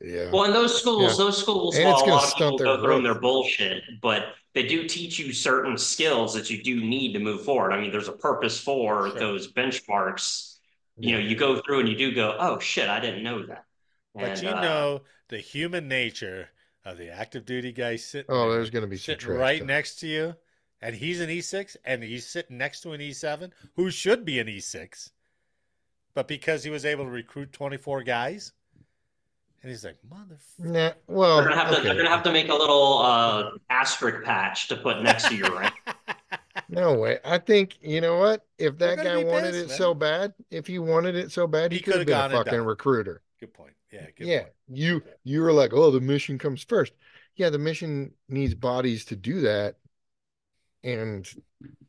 Speaker 3: Yeah.
Speaker 4: Well, in those schools,
Speaker 3: Yeah.
Speaker 4: those schools,
Speaker 3: And
Speaker 4: while
Speaker 3: it's
Speaker 4: a
Speaker 3: gonna
Speaker 4: lot of people
Speaker 3: their
Speaker 4: go through their bullshit, but they do teach you certain skills that you do need to move forward. I mean, there's a purpose for
Speaker 2: Sure.
Speaker 4: those benchmarks. You know, you go through and you do go, oh shit, I didn't know that.
Speaker 2: But
Speaker 4: And,
Speaker 2: you
Speaker 4: uh,
Speaker 2: know the human nature of the active duty guy sitting
Speaker 3: Oh,
Speaker 2: there,
Speaker 3: there's going to be some
Speaker 2: sitting
Speaker 3: trash
Speaker 2: right
Speaker 3: talk.
Speaker 2: next to you, and he's an E6, and he's sitting next to an E7 who should be an E6, but because he was able to recruit 24 guys, and he's like, motherfucker.
Speaker 3: Nah, well,
Speaker 4: they're gonna have to they're gonna have to make a little uh asterisk patch to put next to your rank.
Speaker 3: No way. I think you know what? If that guy
Speaker 2: be
Speaker 3: wanted
Speaker 2: pissed,
Speaker 3: it so bad, if he wanted it so bad, he,
Speaker 2: He
Speaker 3: could have been a fucking recruiter.
Speaker 2: Good point. Yeah. Good
Speaker 3: Yeah,
Speaker 2: point.
Speaker 3: you you were like, oh, the mission comes first. Yeah, the mission needs bodies to do that, and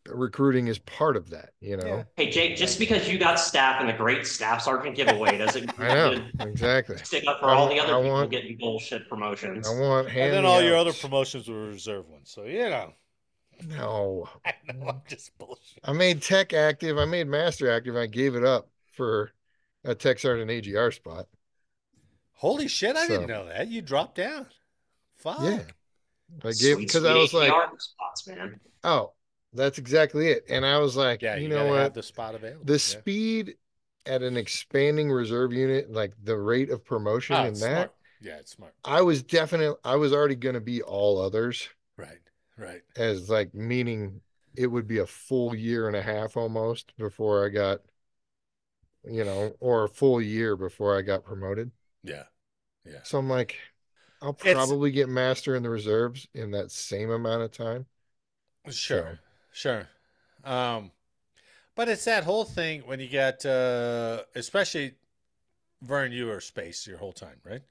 Speaker 3: recruiting is part of that. You know,
Speaker 2: Yeah.
Speaker 4: Hey Jake, just because you got staff and the great staff sergeant giveaway doesn't
Speaker 3: I know
Speaker 4: mean
Speaker 3: exactly.
Speaker 4: stick up for
Speaker 3: I
Speaker 4: all the other
Speaker 3: I
Speaker 4: people
Speaker 3: want-
Speaker 4: getting bullshit promotions.
Speaker 3: I want hand
Speaker 2: And then all your other promotions were reserve ones. So, you know,
Speaker 3: No,
Speaker 2: I know I'm just bullshit.
Speaker 3: I made tech active. I made master active. I gave it up for a tech sergeant AGR spot.
Speaker 2: Holy shit, I didn't know that. You dropped down. Fuck.
Speaker 3: Yeah. I gave because I was like,
Speaker 4: spots, man.
Speaker 3: oh, that's exactly it. And I was like,
Speaker 2: Yeah,
Speaker 3: you,
Speaker 2: you,
Speaker 3: know what?
Speaker 2: the spot available.
Speaker 3: the
Speaker 2: yeah.
Speaker 3: speed at an expanding reserve unit, like the rate of promotion ah,
Speaker 2: Oh,
Speaker 3: and that,
Speaker 2: smart. Yeah, it's smart.
Speaker 3: I was definitely, I was already going to be all others
Speaker 2: Right. Right.
Speaker 3: as like meaning it would be a full year and a half almost before I got, you know, or a full year before I got promoted.
Speaker 2: Yeah. Yeah.
Speaker 3: So I'm like, I'll
Speaker 2: It's-
Speaker 3: probably get master in the reserves in that same amount of time.
Speaker 2: Sure, sure. Um, but it's that whole thing when you get, uh, especially Vern, you were space your whole time, right?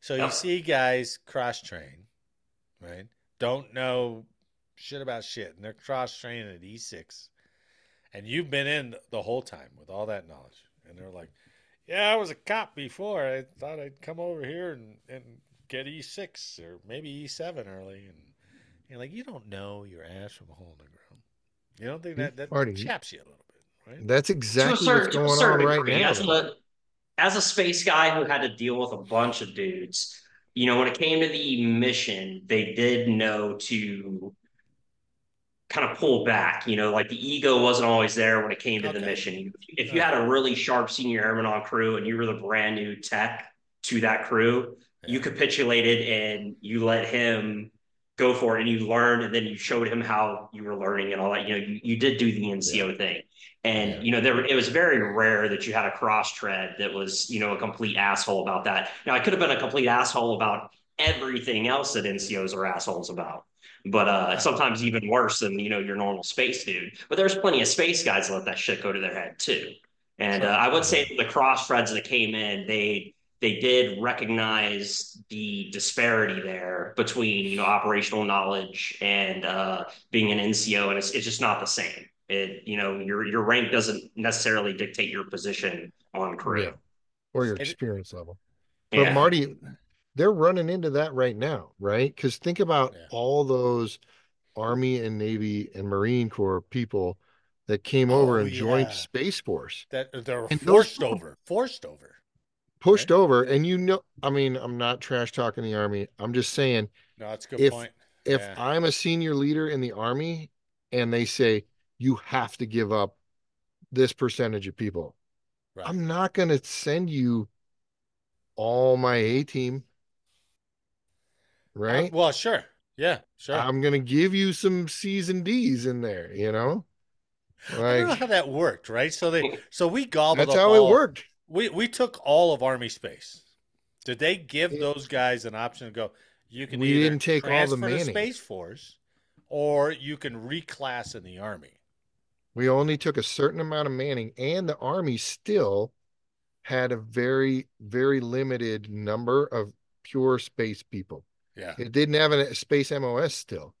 Speaker 2: So you
Speaker 4: Yep.
Speaker 2: see guys cross train, right? Don't know shit about shit, and they're cross training at E6, and you've been in the whole time with all that knowledge, and they're like, "Yeah, I was a cop before. I thought I'd come over here and and get E6 or maybe E7 early," and you're like, "You don't know your ass from a hole in the ground. You don't think that that
Speaker 3: Marty,
Speaker 2: chaps you a little bit, right?"
Speaker 3: That's exactly
Speaker 4: certain,
Speaker 3: what's
Speaker 4: to a
Speaker 3: going on
Speaker 4: certain
Speaker 3: right now.
Speaker 4: as a as a space guy who had to deal with a bunch of dudes, you know, when it came to the mission, they did know to kind of pull back. You know, like the ego wasn't always there when it came to the mission. If you had a really sharp senior airman on crew and you were the brand new tech to that crew, you capitulated and you let him go for it and you learned and then you showed him how you were learning and all that you know you, you did do the nco thing and
Speaker 2: Yeah.
Speaker 4: you know there it was very rare that you had a cross tread that was you know a complete asshole about that now i could have been a complete asshole about everything else that ncos are assholes about but uh sometimes even worse than you know your normal space dude but there's plenty of space guys that let that shit go to their head too and uh, i would say the cross treads that came in they they did recognize the disparity there between you know operational knowledge and uh, being an NCO, and it's, it's just not the same. It you know your your rank doesn't necessarily dictate your position on crew.
Speaker 3: Yeah. or your
Speaker 2: It-
Speaker 3: experience level.
Speaker 4: Yeah.
Speaker 3: But Marty, they're running into that right now, right? Because think about
Speaker 2: Yeah.
Speaker 3: all those Army and Navy and Marine Corps people that came over
Speaker 2: Oh,
Speaker 3: and joined
Speaker 2: yeah.
Speaker 3: Space Force,
Speaker 2: That they were
Speaker 3: And
Speaker 2: forced over, forced over.
Speaker 3: pushed over, and you know, I mean, I'm not trash talking the Army. I'm just saying,
Speaker 2: No, that's a good
Speaker 3: If-
Speaker 2: point.
Speaker 3: if
Speaker 2: Yeah.
Speaker 3: I'm a senior leader in the Army and they say you have to give up this percentage of people,
Speaker 2: Right.
Speaker 3: I'm not going to send you all my A team,
Speaker 2: Uh,
Speaker 3: right?
Speaker 2: well, sure. Yeah, sure.
Speaker 3: I'm to give you some C's and D's in there, you know?
Speaker 2: I don't know how that worked, right? So they, so we gobbled
Speaker 3: that's how it worked.
Speaker 2: We we took all of Army space. Did they give
Speaker 3: Yeah.
Speaker 2: those guys an option to go? You can
Speaker 3: We didn't take all the Manning.
Speaker 2: Space Force, or you can reclass in the Army.
Speaker 3: We only took a certain amount of Manning, and the Army still had a very, very limited number of pure space people.
Speaker 2: Yeah.
Speaker 3: It didn't have a space MOS still.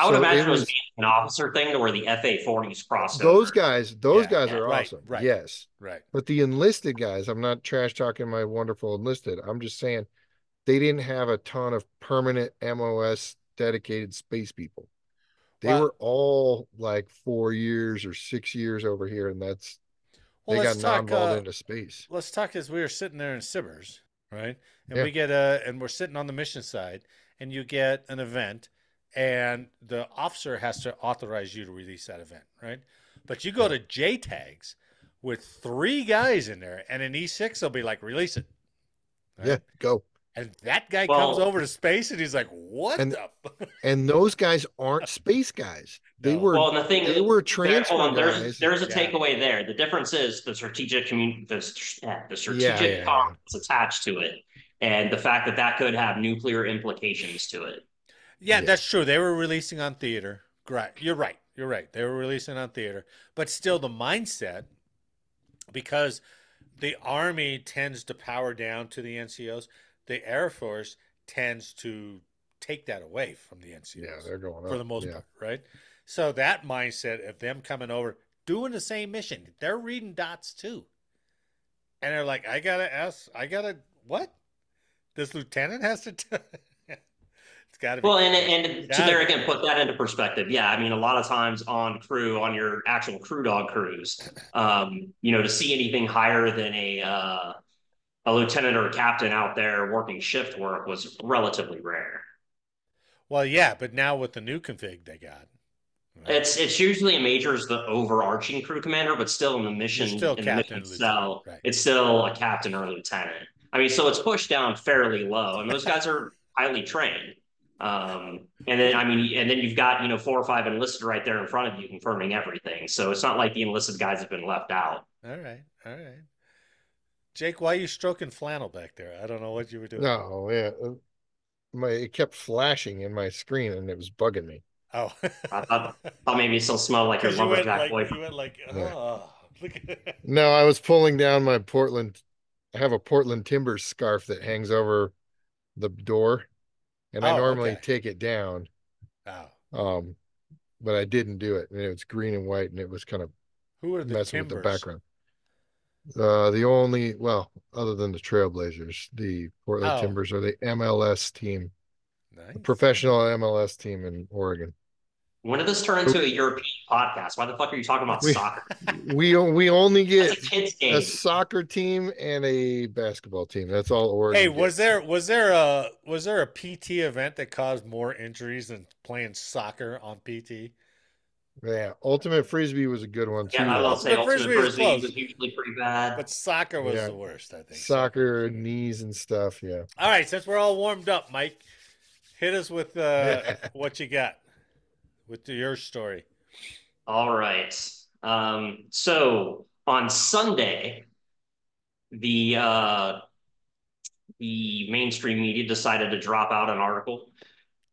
Speaker 4: I would
Speaker 3: So
Speaker 4: imagine
Speaker 3: it
Speaker 4: it was,
Speaker 3: was-
Speaker 4: an officer thing to where the FA 40s crossed
Speaker 3: those
Speaker 4: over.
Speaker 3: guys, those
Speaker 2: Yeah,
Speaker 3: guys
Speaker 4: yeah,
Speaker 3: are
Speaker 2: right,
Speaker 3: awesome.
Speaker 2: right.
Speaker 3: Yes.
Speaker 2: Right.
Speaker 3: But the enlisted guys, I'm not trash talking my wonderful enlisted. I'm just saying they didn't have a ton of permanent MOS dedicated space people. They
Speaker 2: Well-
Speaker 3: were all like four years or six years over here, and that's
Speaker 2: Well,
Speaker 3: they got
Speaker 2: let's talk.
Speaker 3: non-balled
Speaker 2: Uh,
Speaker 3: into space.
Speaker 2: let's talk as we were sitting there in Sibbers, right? And
Speaker 3: Yeah.
Speaker 2: we get a, and we're sitting on the mission side, and you get an event, and the officer has to authorize you to release that event, right? But you go to JTAGS with three guys in there, and an E6 will be like, release it. right?
Speaker 3: Yeah, go.
Speaker 2: And that guy
Speaker 4: Well-
Speaker 2: comes over to space, and he's like, what
Speaker 3: And-
Speaker 2: the? f-"
Speaker 3: And those guys aren't space guys. They
Speaker 2: No.
Speaker 3: were
Speaker 4: Well, and the thing
Speaker 3: they were
Speaker 4: there-
Speaker 3: transfer
Speaker 4: hold on, there's
Speaker 3: guys.
Speaker 4: there's a
Speaker 2: Yeah.
Speaker 4: takeaway there. The difference is the strategic commun the, st- eh, the strategic
Speaker 3: yeah, yeah.
Speaker 4: comms attached to it, and the fact that that could have nuclear implications to it.
Speaker 2: Yeah,
Speaker 3: Yeah.
Speaker 2: that's true. They were releasing on theater. Right. You're right. You're right. They were releasing on theater. But still the mindset because the army tends to power down to the NCOs, the Air Force tends to take that away from the NCOs
Speaker 3: yeah, they're going
Speaker 2: for the most
Speaker 3: yeah.
Speaker 2: part, right? So that mindset of them coming over, doing the same mission, they're reading dots too. And they're like, I gotta ask, I gotta what? This lieutenant has to. T- it's got to be.
Speaker 4: Well, and and to there
Speaker 2: be.
Speaker 4: again, put that into perspective. Yeah, I mean, a lot of times on crew, on your actual crew dog crews, um, you know, to see anything higher than a uh, a lieutenant or a captain out there working shift work was relatively rare.
Speaker 2: Well, yeah, but now with the new config they got, right?
Speaker 4: It's it's usually a major is the overarching crew commander, but still in the mission,
Speaker 2: still
Speaker 4: in the
Speaker 2: captain or
Speaker 4: cell,
Speaker 2: right.
Speaker 4: it's still a captain or a lieutenant. I mean, so it's pushed down fairly low, and those guys are highly trained. Um, and then I mean, and then you've got you know four or five enlisted right there in front of you confirming everything. So it's not like the enlisted guys have been left out.
Speaker 2: all right, all right. Jake, why are you stroking flannel back there? I don't know what you were doing.
Speaker 3: No, yeah. uh, My it kept flashing in my screen and it was bugging me.
Speaker 2: Oh,
Speaker 4: I thought, thought maybe it still smelled like your lumberjack
Speaker 2: like
Speaker 4: boyfriend.
Speaker 2: you went like oh look at
Speaker 3: No, I was pulling down my Portland. I have a Portland Timbers scarf that hangs over the door, and I
Speaker 2: Oh,
Speaker 3: normally
Speaker 2: okay.
Speaker 3: take it down.
Speaker 2: oh.
Speaker 3: Um, but I didn't do it, and it was green and white, and it was kind of
Speaker 2: Who are the
Speaker 3: messing
Speaker 2: Timbers?
Speaker 3: with the background. Uh, the only well, other than the Trailblazers, the Portland
Speaker 2: Oh.
Speaker 3: Timbers are the MLS team,
Speaker 2: Nice.
Speaker 3: the professional MLS team in Oregon.
Speaker 4: When did this turn into a European podcast? Why the fuck are you talking about
Speaker 3: We-
Speaker 4: soccer?
Speaker 3: We we only get
Speaker 4: a kids game.
Speaker 3: a soccer team and a basketball team. That's all Oregon.
Speaker 2: Hey, was
Speaker 3: gets.
Speaker 2: there was there a was there a PT event that caused more injuries than playing soccer on PT?
Speaker 3: Yeah, Ultimate Frisbee was a good one too.
Speaker 4: Yeah, I will say
Speaker 2: The
Speaker 4: ultimate
Speaker 2: frisbee was
Speaker 4: frisbee
Speaker 2: close.
Speaker 4: was usually pretty bad.
Speaker 2: But soccer was
Speaker 3: Yeah.
Speaker 2: the worst, I think.
Speaker 3: Soccer, knees and stuff. Yeah.
Speaker 2: All right, since we're all warmed up, Mike, hit us with uh, what you got with your story.
Speaker 4: All right. Um, so on Sunday, the uh, the mainstream media decided to drop out an article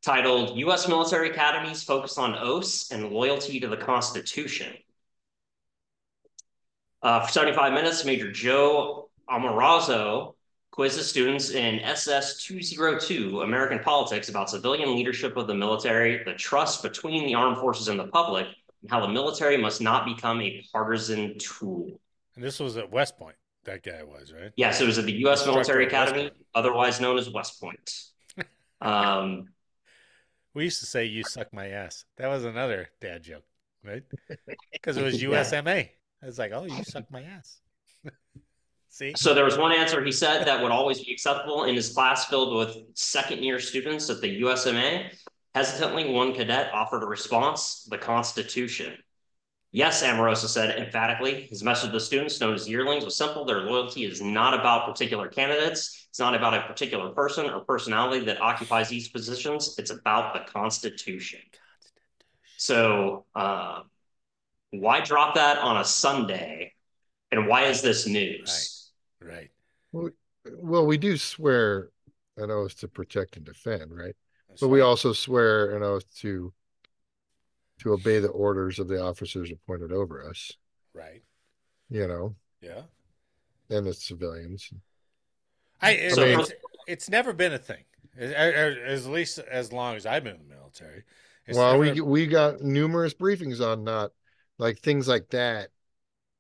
Speaker 4: titled "U.S. Military Academies Focus on Oaths and Loyalty to the Constitution." Uh, for 75 minutes, Major Joe Amoroso quizzes students in SS 202 American Politics about civilian leadership of the military, the trust between the armed forces and the public, and how the military must not become a partisan tool.
Speaker 2: And this was at West Point. that guy was, right?
Speaker 4: Yes, it was at the U.S. Military Academy, otherwise known as West Point. Um,
Speaker 2: We used to say "you suck my ass." That was another dad joke, right? Because it was USMA. I was like, "Oh, you suck my ass." See,
Speaker 4: so there was one answer he said that would always be acceptable in his class filled with second year students at the USMA. Hesitantly, one cadet offered a response: the Constitution. Yes, Amoroso said emphatically. His message to the students, known as yearlings, was simple. Their loyalty is not about particular candidates. It's not about a particular person or personality that occupies these positions. It's about the Constitution. So, uh, why drop that on a Sunday? And why is this news?
Speaker 2: right? right.
Speaker 3: Well, we do swear an oath to protect and defend, right?
Speaker 2: That's
Speaker 3: But we also swear an oath to to obey the orders of the officers appointed over us,
Speaker 2: right.
Speaker 3: you know,
Speaker 2: Yeah.
Speaker 3: and the civilians.
Speaker 2: I, it-
Speaker 4: So
Speaker 2: it's, it's never been a thing, as, as at least as long as I've been in the military. It's
Speaker 3: well,
Speaker 2: never-
Speaker 3: we we got numerous briefings on not like things like that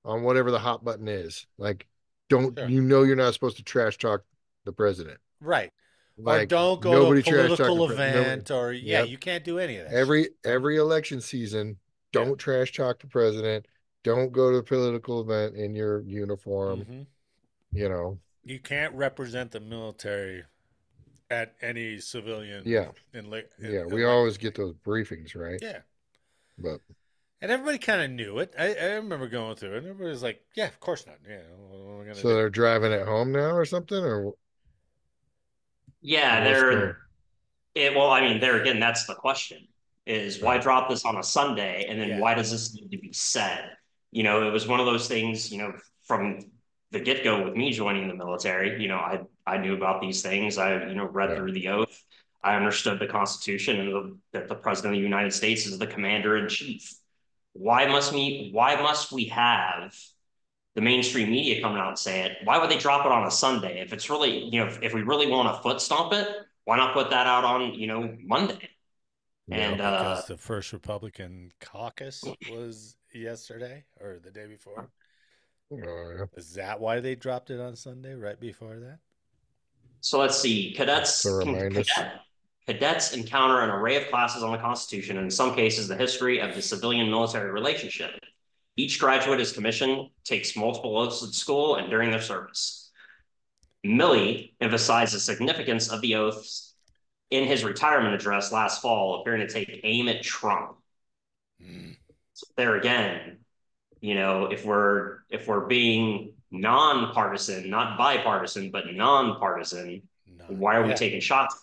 Speaker 3: on whatever the hot button is. Like, don't
Speaker 2: Sure.
Speaker 3: you know you're not supposed to trash talk the president?
Speaker 2: right.
Speaker 3: Like,
Speaker 2: or don't go
Speaker 3: nobody
Speaker 2: to a political
Speaker 3: the pre- no-
Speaker 2: event, or yeah,
Speaker 3: Yep.
Speaker 2: you can't do any of that.
Speaker 3: every every election season don't trash talk the president don't go to a political event in your uniform
Speaker 2: Mhm.
Speaker 3: you know
Speaker 2: You can't represent the military at any civilian.
Speaker 3: yeah
Speaker 2: In, in,
Speaker 3: yeah we
Speaker 2: elect-
Speaker 3: always get those briefings right
Speaker 2: Yeah,
Speaker 3: but
Speaker 2: and everybody kind of knew it. I, I remember going through it. and Everybody was like, "Yeah, of course not. Yeah, what am I gonna
Speaker 3: so
Speaker 2: do?"
Speaker 3: they're driving it home now or something or
Speaker 4: Yeah, they're it, well, I mean, there again, that's the question is why drop this on a Sunday and then
Speaker 2: Yeah.
Speaker 4: why does this need to be said? You know, it was one of those things, you know, from the get-go with me joining the military, you know, I I knew about these things. I, you know, read
Speaker 3: Yeah.
Speaker 4: through the oath. I understood the Constitution and the, that the President of the United States is the commander in chief. Why must we why must we have the mainstream media coming out and saying it? Why would they drop it on a Sunday? If it's really, you know, if, if we really want to foot stomp it, why not put that out on, you know, Monday? And uh,
Speaker 2: because the first Republican caucus was yesterday or the day before.
Speaker 3: oh, yeah.
Speaker 2: Is that why they dropped it on Sunday right before that?
Speaker 4: so let's see. Cadets
Speaker 3: To remind us.
Speaker 4: cadet- cadets encounter an array of classes on the Constitution, and in some cases, the history of the civilian military relationship. Each graduate is commissioned, takes multiple oaths at school and during their service. Milley emphasized the significance of the oaths in his retirement address last fall, appearing to take aim at Trump.
Speaker 2: Mm,
Speaker 4: So there again, you know, if we're if we're being nonpartisan, not bipartisan, but nonpartisan,
Speaker 2: no.
Speaker 4: why are we
Speaker 2: yeah.
Speaker 4: taking shots?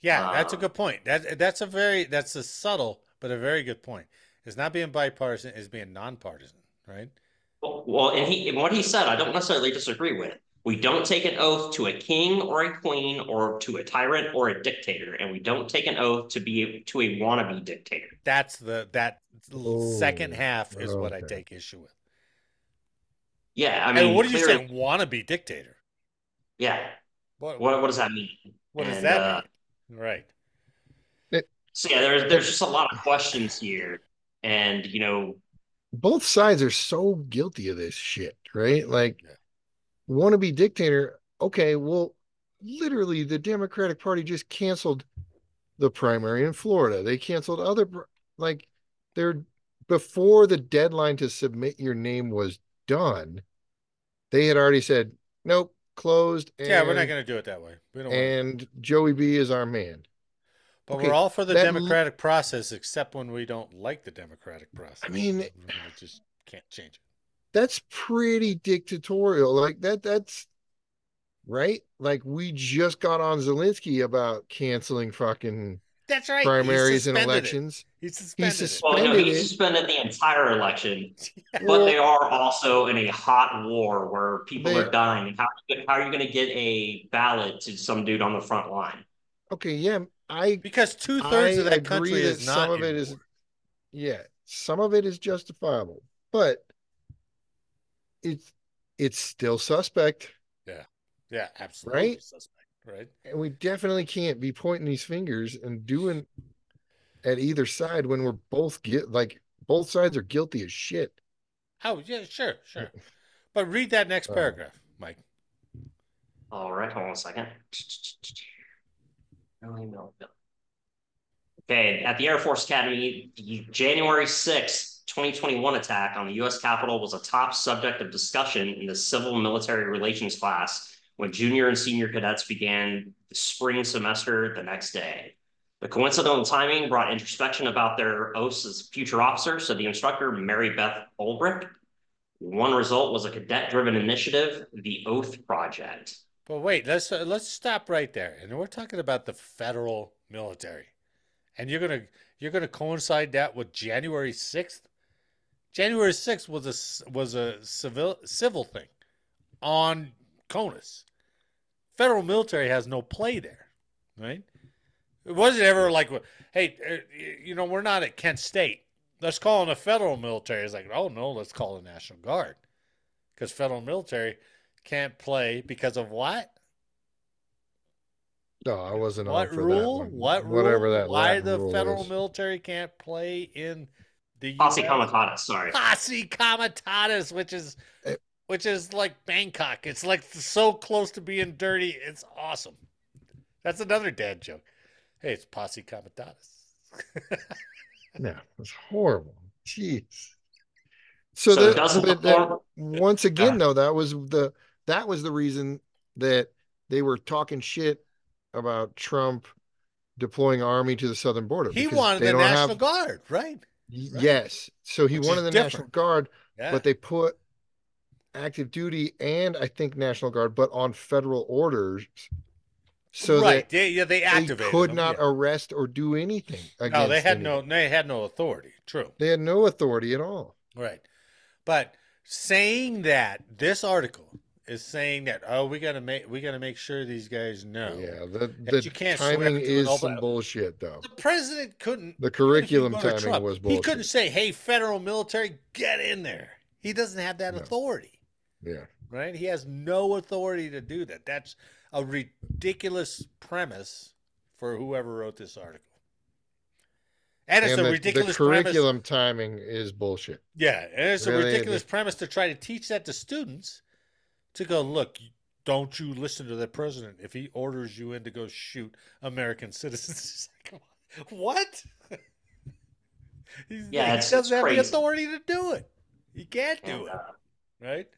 Speaker 2: Yeah, that's a
Speaker 4: Uh,
Speaker 2: good point. That that's a very that's a subtle but a very good point. It's not being bipartisan; it's being nonpartisan, right?
Speaker 4: Well, well, and he and what he said, I don't necessarily disagree with. We don't take an oath to a king or a queen or to a tyrant or a dictator, and we don't take an oath to be to a wannabe dictator.
Speaker 2: That's the that second
Speaker 3: Oh,
Speaker 2: half is what I take issue with.
Speaker 4: Yeah, I
Speaker 2: I
Speaker 4: mean,
Speaker 2: mean, what did you
Speaker 4: clearly-
Speaker 2: say? Wannabe dictator?
Speaker 4: Yeah,
Speaker 2: What
Speaker 4: what what does that mean?
Speaker 2: what does
Speaker 4: And,
Speaker 2: that
Speaker 4: uh,
Speaker 2: mean? Right.
Speaker 4: So yeah, there's there's just a lot of questions here, and you know,
Speaker 3: both sides are so guilty of this shit right like
Speaker 2: Yeah.
Speaker 3: be dictator okay well literally the democratic party just canceled the primary in florida they canceled other like they're before the deadline to submit your name was done they had already said nope closed and,
Speaker 2: yeah, we're not going to do it that way. We don't. want
Speaker 3: and joey b is our man
Speaker 2: but
Speaker 3: okay,
Speaker 2: we're all for the
Speaker 3: that m-
Speaker 2: democratic process, except when we don't like the democratic process.
Speaker 3: I mean-
Speaker 2: we just can't change it.
Speaker 3: that's pretty dictatorial like that that's right like we just got on zelensky about canceling fucking
Speaker 2: That's right.
Speaker 3: primaries and
Speaker 2: suspended it.
Speaker 3: elections
Speaker 2: He suspended
Speaker 3: sus-
Speaker 2: it.
Speaker 4: well, no,
Speaker 3: Suspended
Speaker 4: he suspended the entire election, but
Speaker 3: Well,
Speaker 4: they are also in a hot war where people
Speaker 3: They-
Speaker 4: are dying. How how are you going to get a ballot to some dude on the front line?
Speaker 3: Okay yeah i
Speaker 2: Because two thirds of that country
Speaker 3: that
Speaker 2: is not.
Speaker 3: some of
Speaker 2: in
Speaker 3: it is
Speaker 2: war.
Speaker 3: yeah some of it is justifiable but it's it's still suspect
Speaker 2: Yeah, yeah, absolutely.
Speaker 3: Right?
Speaker 2: Suspect, right?
Speaker 3: and we definitely can't be pointing these fingers and doing at either side when we're both get like both sides are guilty as shit
Speaker 2: Oh yeah, sure, sure. But read that next
Speaker 3: Oh.
Speaker 2: paragraph, Mike.
Speaker 4: All right, hold on a second. Okay, at the Air Force Academy, the January 6th, 2021 attack on the U.S. Capitol was a top subject of discussion in the civil military relations class when junior and senior cadets began the spring semester the next day. The coincidental timing brought introspection about their oaths as future officers, said the instructor, Mary Beth Ulbrich. One result was a cadet-driven initiative, the Oath Project.
Speaker 2: But wait, let's uh, let's stop right there. And we're talking about the federal military, and you're gonna you're gonna coincide that with January sixth. January sixth was a was a civil civil thing on CONUS. Federal military has no play there, right? It wasn't ever like, hey, uh, you know, we're not at Kent State. Let's call in the federal military. It's like, oh no, let's call the National Guard, because federal military can't play because of what?
Speaker 3: No, I wasn't on
Speaker 2: What
Speaker 3: for
Speaker 2: rule?
Speaker 3: that one.
Speaker 2: What
Speaker 3: Whatever
Speaker 2: rule?
Speaker 3: that
Speaker 2: Why
Speaker 3: Latin
Speaker 2: the
Speaker 3: rule
Speaker 2: federal
Speaker 3: is.
Speaker 2: military can't play in the
Speaker 4: Posse
Speaker 2: US?
Speaker 4: Comitatus, sorry.
Speaker 2: Posse Comitatus, which is
Speaker 3: Eh.
Speaker 2: which is like Bangkok. It's like so close to being dirty. It's awesome. That's another dad joke. Hey, it's Posse Comitatus.
Speaker 3: No, it's horrible. Jeez. So,
Speaker 4: So, it
Speaker 3: that,
Speaker 4: doesn't
Speaker 3: but that- once again, though, that was the that was the reason that they were talking shit about Trump deploying army to the southern border.
Speaker 2: he wanted the National
Speaker 3: have-
Speaker 2: Guard, right? Right?
Speaker 3: Yes. So he
Speaker 2: Which
Speaker 3: wanted the
Speaker 2: different.
Speaker 3: National Guard,
Speaker 2: Yeah.
Speaker 3: but they put active duty and I think National Guard, but on federal orders, so
Speaker 2: right.
Speaker 3: that
Speaker 2: They, yeah, they
Speaker 3: they
Speaker 2: activated
Speaker 3: could
Speaker 2: them,
Speaker 3: not
Speaker 2: yeah.
Speaker 3: arrest or do anything.
Speaker 2: No, they had no. They had no authority. True.
Speaker 3: They had no authority at all.
Speaker 2: Right. But saying that this article is saying that oh we gotta make we gotta make sure these guys know.
Speaker 3: Yeah, the,
Speaker 2: That
Speaker 3: the
Speaker 2: you can't
Speaker 3: timing is some bullshit, though.
Speaker 2: The president couldn't
Speaker 3: The
Speaker 2: even if you
Speaker 3: curriculum timing
Speaker 2: Trump,
Speaker 3: was bullshit He
Speaker 2: couldn't say, Hey, federal military, get in there. He doesn't have that
Speaker 3: No.
Speaker 2: authority.
Speaker 3: Yeah,
Speaker 2: Right? He has no authority to do that. That's a ridiculous premise for whoever wrote this article. And it's
Speaker 3: and
Speaker 2: a
Speaker 3: the,
Speaker 2: ridiculous premise the
Speaker 3: curriculum timing is bullshit.
Speaker 2: Yeah, and it's a
Speaker 3: Really,
Speaker 2: ridiculous premise to try to teach that to students to go, look, don't you listen to the president if he orders you in to go shoot American citizens. What? He's,
Speaker 4: Yeah,
Speaker 2: he doesn't
Speaker 4: it's
Speaker 2: have the authority to do it. He can't do
Speaker 4: And,
Speaker 2: it,
Speaker 4: uh,
Speaker 2: right?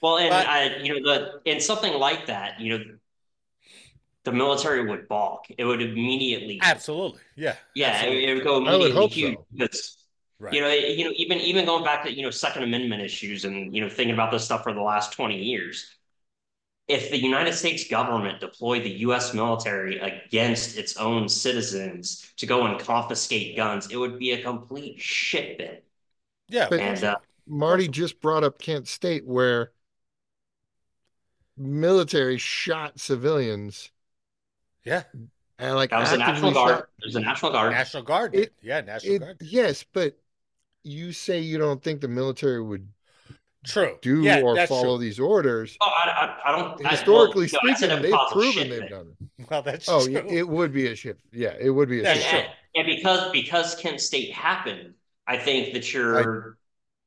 Speaker 4: Well, and
Speaker 2: But-
Speaker 4: I, you know, the in something like that, you know, the military would balk. It would immediately,
Speaker 2: Absolutely. Yeah.
Speaker 4: yeah, it,
Speaker 2: absolutely.
Speaker 4: it would go
Speaker 3: I would
Speaker 4: immediately
Speaker 3: hope
Speaker 4: huge
Speaker 3: so.
Speaker 4: because
Speaker 2: Right.
Speaker 4: you know, you know, even even going back to you know Second Amendment issues and you know thinking about this stuff for the last twenty years. If the United States government deployed the U.S. military against its own citizens to go and confiscate guns, it would be a complete shit bit.
Speaker 2: yeah.
Speaker 3: But-
Speaker 4: And uh,
Speaker 3: Marty just brought up Kent State, where military shot civilians
Speaker 2: yeah.
Speaker 3: and like
Speaker 4: that was the National Guard.
Speaker 3: shot-
Speaker 4: There's a National Guard.
Speaker 2: National Guard.
Speaker 3: It-
Speaker 2: yeah. National
Speaker 3: It,
Speaker 2: Guard.
Speaker 3: yes, but you say you don't think the military would
Speaker 2: True.
Speaker 3: do
Speaker 2: yeah,
Speaker 3: or follow
Speaker 2: true.
Speaker 3: these orders.
Speaker 4: Oh, I, I, I don't.
Speaker 3: Historically
Speaker 4: I said
Speaker 3: speaking,
Speaker 4: it
Speaker 3: they've proven they've
Speaker 4: bit.
Speaker 3: done it.
Speaker 2: Well, that's
Speaker 3: Oh,
Speaker 2: true.
Speaker 3: yeah, it would be a shit. Yeah, it would be a
Speaker 2: That's
Speaker 3: shit.
Speaker 2: true.
Speaker 4: and, and because because Kent State happened, I think that you're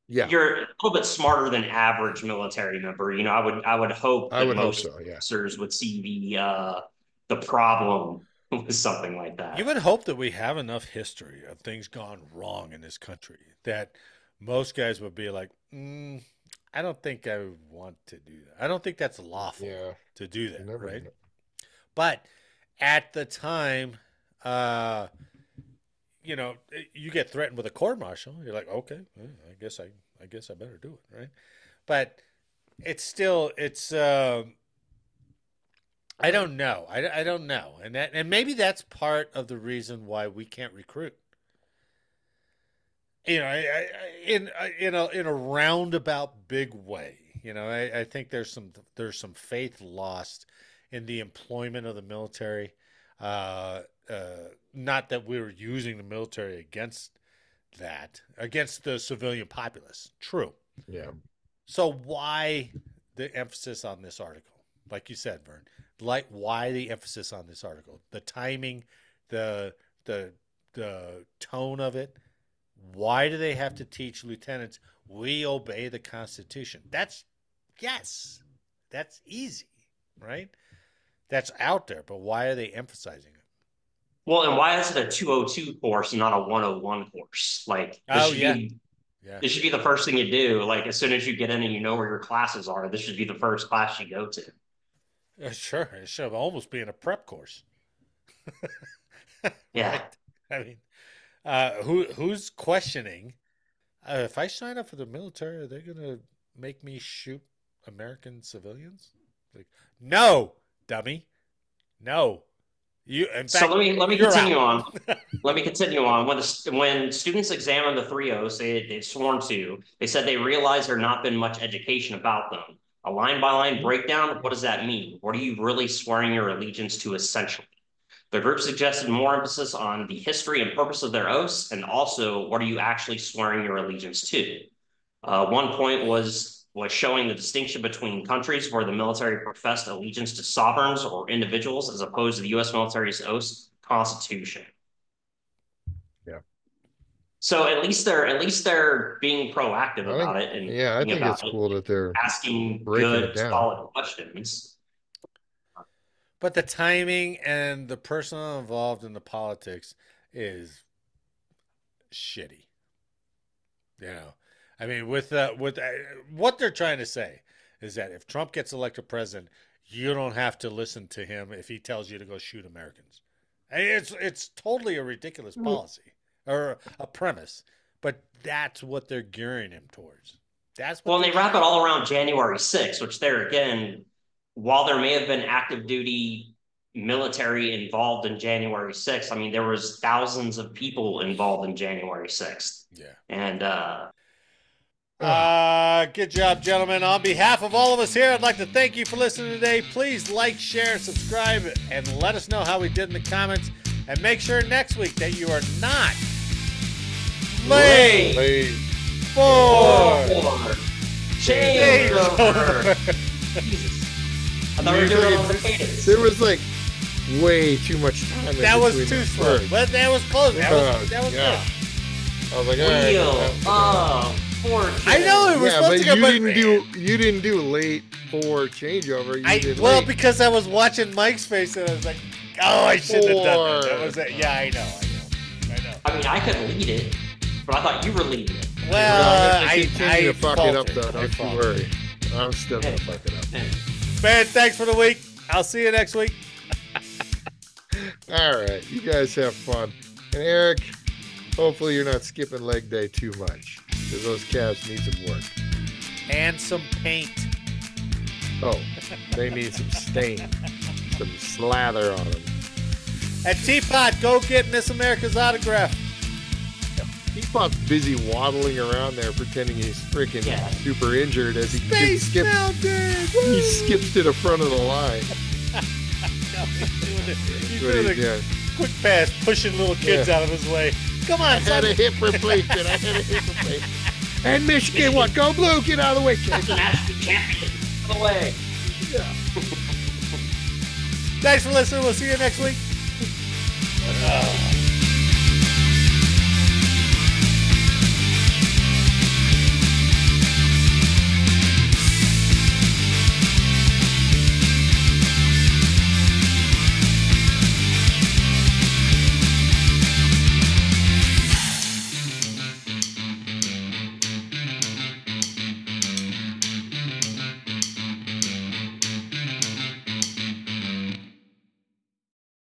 Speaker 3: Yeah,
Speaker 4: you're a little bit smarter than average military member. You know, I would I would hope
Speaker 3: I
Speaker 4: that
Speaker 3: would hope
Speaker 4: most
Speaker 3: so. Yeah,
Speaker 4: officers would see the uh the problem with something like that.
Speaker 2: You would hope that we have enough history of things gone wrong in this country that most guys would be like, mm, I don't think I want to do that. I don't think that's lawful
Speaker 3: yeah.
Speaker 2: to do that,
Speaker 3: Never
Speaker 2: right?
Speaker 3: know.
Speaker 2: But at the time, uh, you know, you get threatened with a court martial. You're like, okay, well, I guess I, I guess I better do it, right? But it's still, it's, um, I don't know. I, I don't know, and that, and maybe that's part of the reason why we can't recruit. You know, I, I, in in a in a roundabout big way. You know, I, I think there's some there's some faith lost in the employment of the military. Uh, uh, not that we were using the military against that, against the civilian populace. True.
Speaker 3: Yeah,
Speaker 2: So why the emphasis on this article? Like you said, Vern, like why the emphasis on this article? The timing, the the the tone of it. Why do they have to teach lieutenants we obey the Constitution? That's Yes, that's easy, right? That's out there, but why are they emphasizing it?
Speaker 4: Well, and why is it a 202 course and not a 101 course? Like,
Speaker 2: Oh,
Speaker 4: should
Speaker 2: yeah.
Speaker 4: be
Speaker 2: Yeah.
Speaker 4: this should be the first thing you do. Like, as soon as you get in and you know where your classes are, this should be the first class you go to.
Speaker 2: Uh, sure, it should almost be in a prep course.
Speaker 4: Yeah.
Speaker 2: Right? I mean, uh, who who's questioning? Uh, if I sign up for the military, are they gonna make me shoot American civilians? Like, no, dummy, no. You. In
Speaker 4: So let me let me continue
Speaker 2: out.
Speaker 4: on. let me continue on. When the when students examined the three O's they they've sworn to, they said they realized there not been much education about them. A line by line breakdown. What does that mean? What are you really swearing your allegiance to? Essentially, the group suggested more emphasis on the history and purpose of their oaths, and also what are you actually swearing your allegiance to? Uh, one point was was showing the distinction between countries where the military professed allegiance to sovereigns or individuals as opposed to the U.S. military's oath constitution.
Speaker 3: Yeah.
Speaker 4: So at least they're at least they're being proactive
Speaker 3: I think-
Speaker 4: about it and
Speaker 3: Yeah, I
Speaker 4: thinking
Speaker 3: think
Speaker 4: about
Speaker 3: it's
Speaker 4: it,
Speaker 3: cool that they're
Speaker 4: asking
Speaker 3: breaking
Speaker 4: good solid questions.
Speaker 2: But the timing and the person involved in the politics is shitty. You know, I mean, with uh, with uh, what they're trying to say is that if Trump gets elected president, you don't have to listen to him if he tells you to go shoot Americans. And It's it's totally a ridiculous
Speaker 4: Mm.
Speaker 2: policy or a premise, but that's what they're gearing him towards. That's what
Speaker 4: Well, and they wrap it all around January 6th, which there again, while there may have been active duty military involved in January 6th, I mean, there was thousands of people involved in January 6th.
Speaker 2: Yeah.
Speaker 4: And uh
Speaker 2: Uh, good job, gentlemen. On behalf of all of us here, I'd like to thank you for listening today. Please like, share, subscribe, and let us know how we did in the comments. And make sure next week that you are not late
Speaker 3: late.
Speaker 2: for
Speaker 4: Or changeover. Jesus. I thought we were doing it on the cadence.
Speaker 3: There was like way too much time.
Speaker 2: That was too slow, but that was close. That was,
Speaker 3: Oh,
Speaker 2: that was
Speaker 3: yeah.
Speaker 2: good.
Speaker 3: I was like, all right,
Speaker 4: Wheel
Speaker 3: well,
Speaker 4: of fortune.
Speaker 2: I know it was
Speaker 3: yeah,
Speaker 2: supposed
Speaker 3: but
Speaker 2: to go,
Speaker 3: you
Speaker 2: but
Speaker 3: didn't do you didn't do late for changeover. You
Speaker 2: I
Speaker 3: did
Speaker 2: well
Speaker 3: late.
Speaker 2: because I was watching Mike's face and I was like, oh, I shouldn't have done that. That was it. Yeah, I know, I know, I know.
Speaker 4: I mean, I could lead it, but I thought you were leading it.
Speaker 2: Well,
Speaker 3: I'm
Speaker 2: I,
Speaker 3: gonna continue
Speaker 2: I
Speaker 3: to fuck it up though. Don't you worry. I'm still gonna fuck it up.
Speaker 2: Man, thanks for the week. I'll see you next week.
Speaker 3: All right, you guys have fun. And Eric, hopefully you're not skipping leg day too much because those calves need some work.
Speaker 2: And some paint.
Speaker 3: Oh, they need some stain, some slather on them.
Speaker 2: At Teapot, go get Miss America's autograph.
Speaker 3: Teapot's busy waddling around there pretending he's freaking
Speaker 4: Yeah.
Speaker 3: super injured as he
Speaker 2: Space
Speaker 3: skips,
Speaker 2: Mountain!
Speaker 3: he skips to the front of the line.
Speaker 2: No, he's doing, it. He's doing
Speaker 3: he's
Speaker 2: a
Speaker 3: doing.
Speaker 2: quick pass, pushing little kids out of his way. Come on,
Speaker 3: I
Speaker 2: on,
Speaker 3: had a hip replacement. I had a hip replacement. And Michigan, what? Go blue! Get out of the way, kid.
Speaker 4: National champion. By the way.
Speaker 2: Thanks for listening. We'll see you next week. Uh,